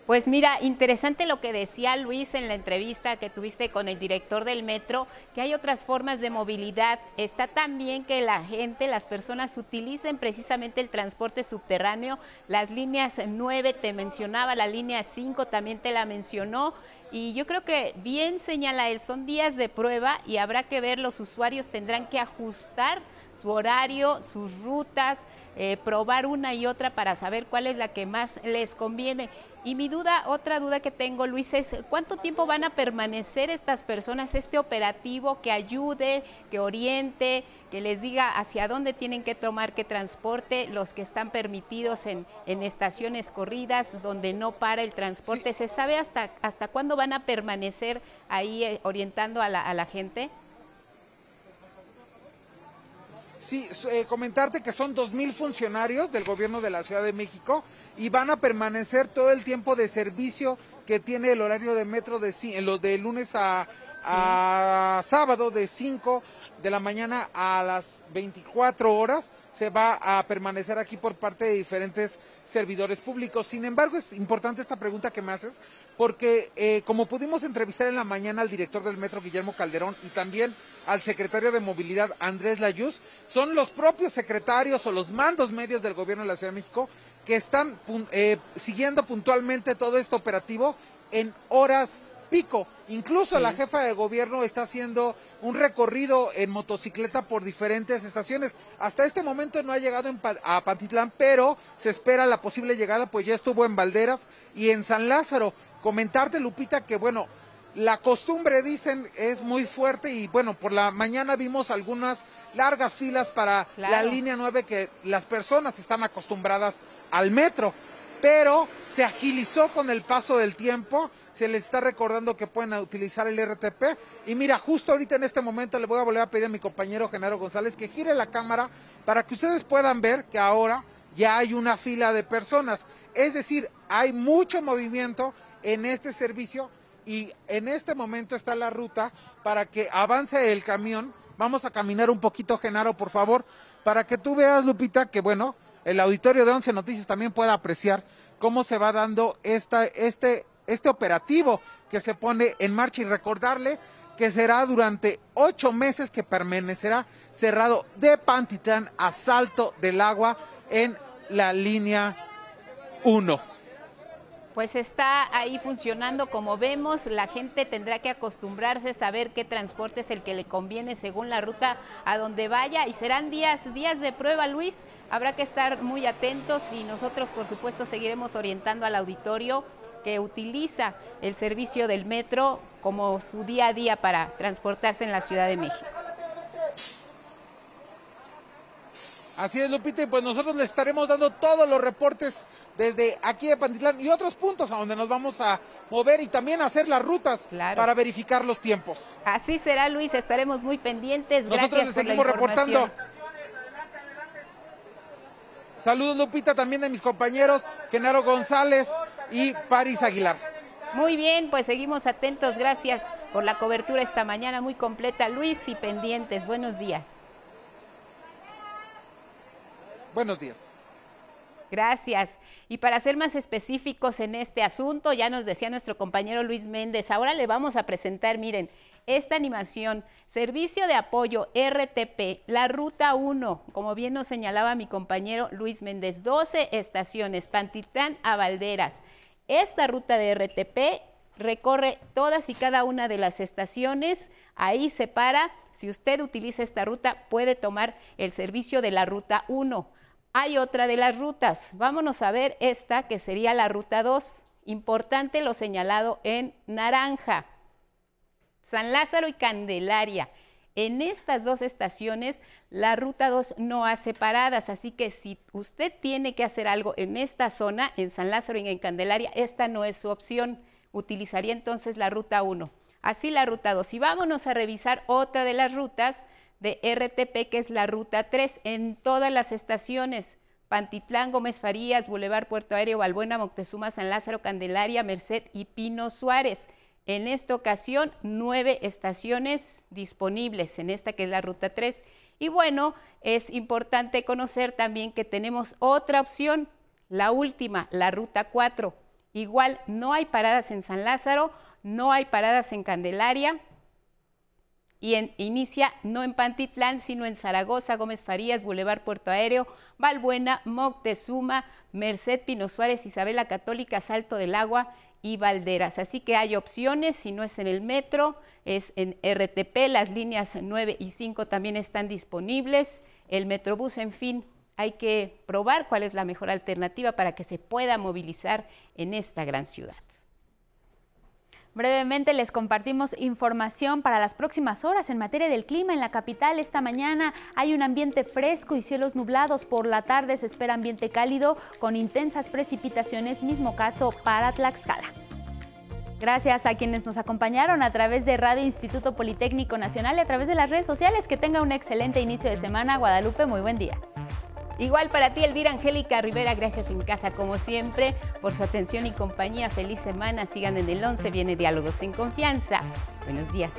Pues mira, interesante lo que decía Luis en la entrevista que tuviste con el director del metro, que hay otras formas de movilidad. Está también que la gente, las personas utilicen precisamente el transporte subterráneo. Las líneas 9 te mencionaba, la línea 5 también te la mencionó. Y yo creo que bien señala él, son días de prueba y habrá que ver, los usuarios tendrán que ajustar su horario, sus rutas, eh, probar una y otra para saber cuál es la que más les conviene. Y mi duda, otra duda que tengo, Luis, es cuánto tiempo van a permanecer estas personas, este operativo que ayude, que oriente, que les diga hacia dónde tienen que tomar qué transporte, los que están permitidos en, en estaciones corridas, donde no para el transporte. ¿Se sabe hasta, hasta cuándo van a permanecer ahí eh, orientando a la, a la gente? Sí, eh, comentarte que son 2.000 funcionarios del gobierno de la Ciudad de México y van a permanecer todo el tiempo de servicio que tiene el horario de metro de, de lunes a, a sábado de 5 de la mañana a las 24 horas se va a permanecer aquí por parte de diferentes servidores públicos. Sin embargo, es importante esta pregunta que me haces, porque eh, como pudimos entrevistar en la mañana al director del metro, Guillermo Calderón, y también al secretario de Movilidad, Andrés Layuz, son los propios secretarios o los mandos medios del gobierno de la Ciudad de México que están eh, siguiendo puntualmente todo este operativo en horas pico. Incluso la jefa de gobierno está haciendo un recorrido en motocicleta por diferentes estaciones. Hasta este momento no ha llegado a Pantitlán, pero se espera la posible llegada, pues ya estuvo en Valderas y en San Lázaro. Comentarte, Lupita, que bueno, la costumbre, dicen, es muy fuerte y bueno, por la mañana vimos algunas largas filas para la línea 9 que las personas están acostumbradas al metro, pero se agilizó con el paso del tiempo se les está recordando que pueden utilizar el RTP. Y mira, justo ahorita en este momento le voy a volver a pedir a mi compañero Genaro González que gire la cámara para que ustedes puedan ver que ahora ya hay una fila de personas. Es decir, hay mucho movimiento en este servicio y en este momento está la ruta para que avance el camión. Vamos a caminar un poquito, Genaro, por favor, para que tú veas, Lupita, que bueno, el auditorio de Once Noticias también pueda apreciar cómo se va dando esta, este este operativo que se pone en marcha y recordarle que será durante ocho meses que permanecerá cerrado de Pantitlán a Salto del Agua en la línea 1 pues está ahí funcionando como vemos. La gente tendrá que acostumbrarse a saber qué transporte es el que le conviene según la ruta a donde vaya y serán días, días de prueba, Luis. Habrá que estar muy atentos y nosotros, por supuesto, seguiremos orientando al auditorio que utiliza el servicio del metro como su día a día para transportarse en la Ciudad de México. Así es, Lupita, y pues nosotros le estaremos dando todos los reportes desde aquí de Pantitlán y otros puntos a donde nos vamos a mover y también hacer las rutas para verificar los tiempos. Así será, Luis, estaremos muy pendientes. Nosotros Gracias le seguimos reportando. Saludos, Lupita, también de mis compañeros Genaro González y Paris Aguilar. Muy bien, pues seguimos atentos. Gracias por la cobertura esta mañana muy completa, Luis, y pendientes. Buenos días. Buenos días. Gracias. Y para ser más específicos en este asunto, ya nos decía nuestro compañero Luis Méndez, ahora le vamos a presentar, miren, esta animación, servicio de apoyo RTP, la ruta 1, como bien nos señalaba mi compañero Luis Méndez, 12 estaciones, Pantitlán a Valderas. Esta ruta de RTP recorre todas y cada una de las estaciones, ahí se para, si usted utiliza esta ruta puede tomar el servicio de la ruta 1 hay otra de las rutas. Vámonos a ver esta que sería la ruta 2. Importante lo señalado en naranja. San Lázaro y Candelaria. En estas dos estaciones, la ruta 2 no hace paradas, así que si usted tiene que hacer algo en esta zona, en San Lázaro y en Candelaria, esta no es su opción. Utilizaría entonces la ruta 1. Así la ruta 2. Y vámonos a revisar otra de las rutas de RTP, que es la ruta 3, en todas las estaciones. Pantitlán, Gómez Farías, Boulevard Puerto Aéreo, Balbuena, Moctezuma, San Lázaro, Candelaria, Merced y Pino Suárez. En esta ocasión, nueve estaciones disponibles en esta que es la ruta 3. Y bueno, es importante conocer también que tenemos otra opción, la última, la ruta 4. Igual, no hay paradas en San Lázaro, no hay paradas en Candelaria, y inicia no en Pantitlán, sino en Zaragoza, Gómez Farías, Boulevard Puerto Aéreo, Valbuena, Moctezuma, Merced Pino Suárez, Isabela Católica, Salto del Agua y Valderas. Así que hay opciones, si no es en el metro, es en RTP, las líneas 9 y 5 también están disponibles, el Metrobús, en fin, hay que probar cuál es la mejor alternativa para que se pueda movilizar en esta gran ciudad. Brevemente les compartimos información para las próximas horas en materia del clima en la capital. Esta mañana hay un ambiente fresco y cielos nublados. Por la tarde se espera ambiente cálido con intensas precipitaciones, mismo caso para Tlaxcala. Gracias a quienes nos acompañaron a través de Radio Instituto Politécnico Nacional y a través de las redes sociales. Que tenga un excelente inicio de semana. Guadalupe, muy buen día. Igual para ti, Elvira Angélica Rivera, gracias en casa como siempre por su atención y compañía. Feliz semana, sigan en el 11, viene Diálogos en Confianza. Buenos días.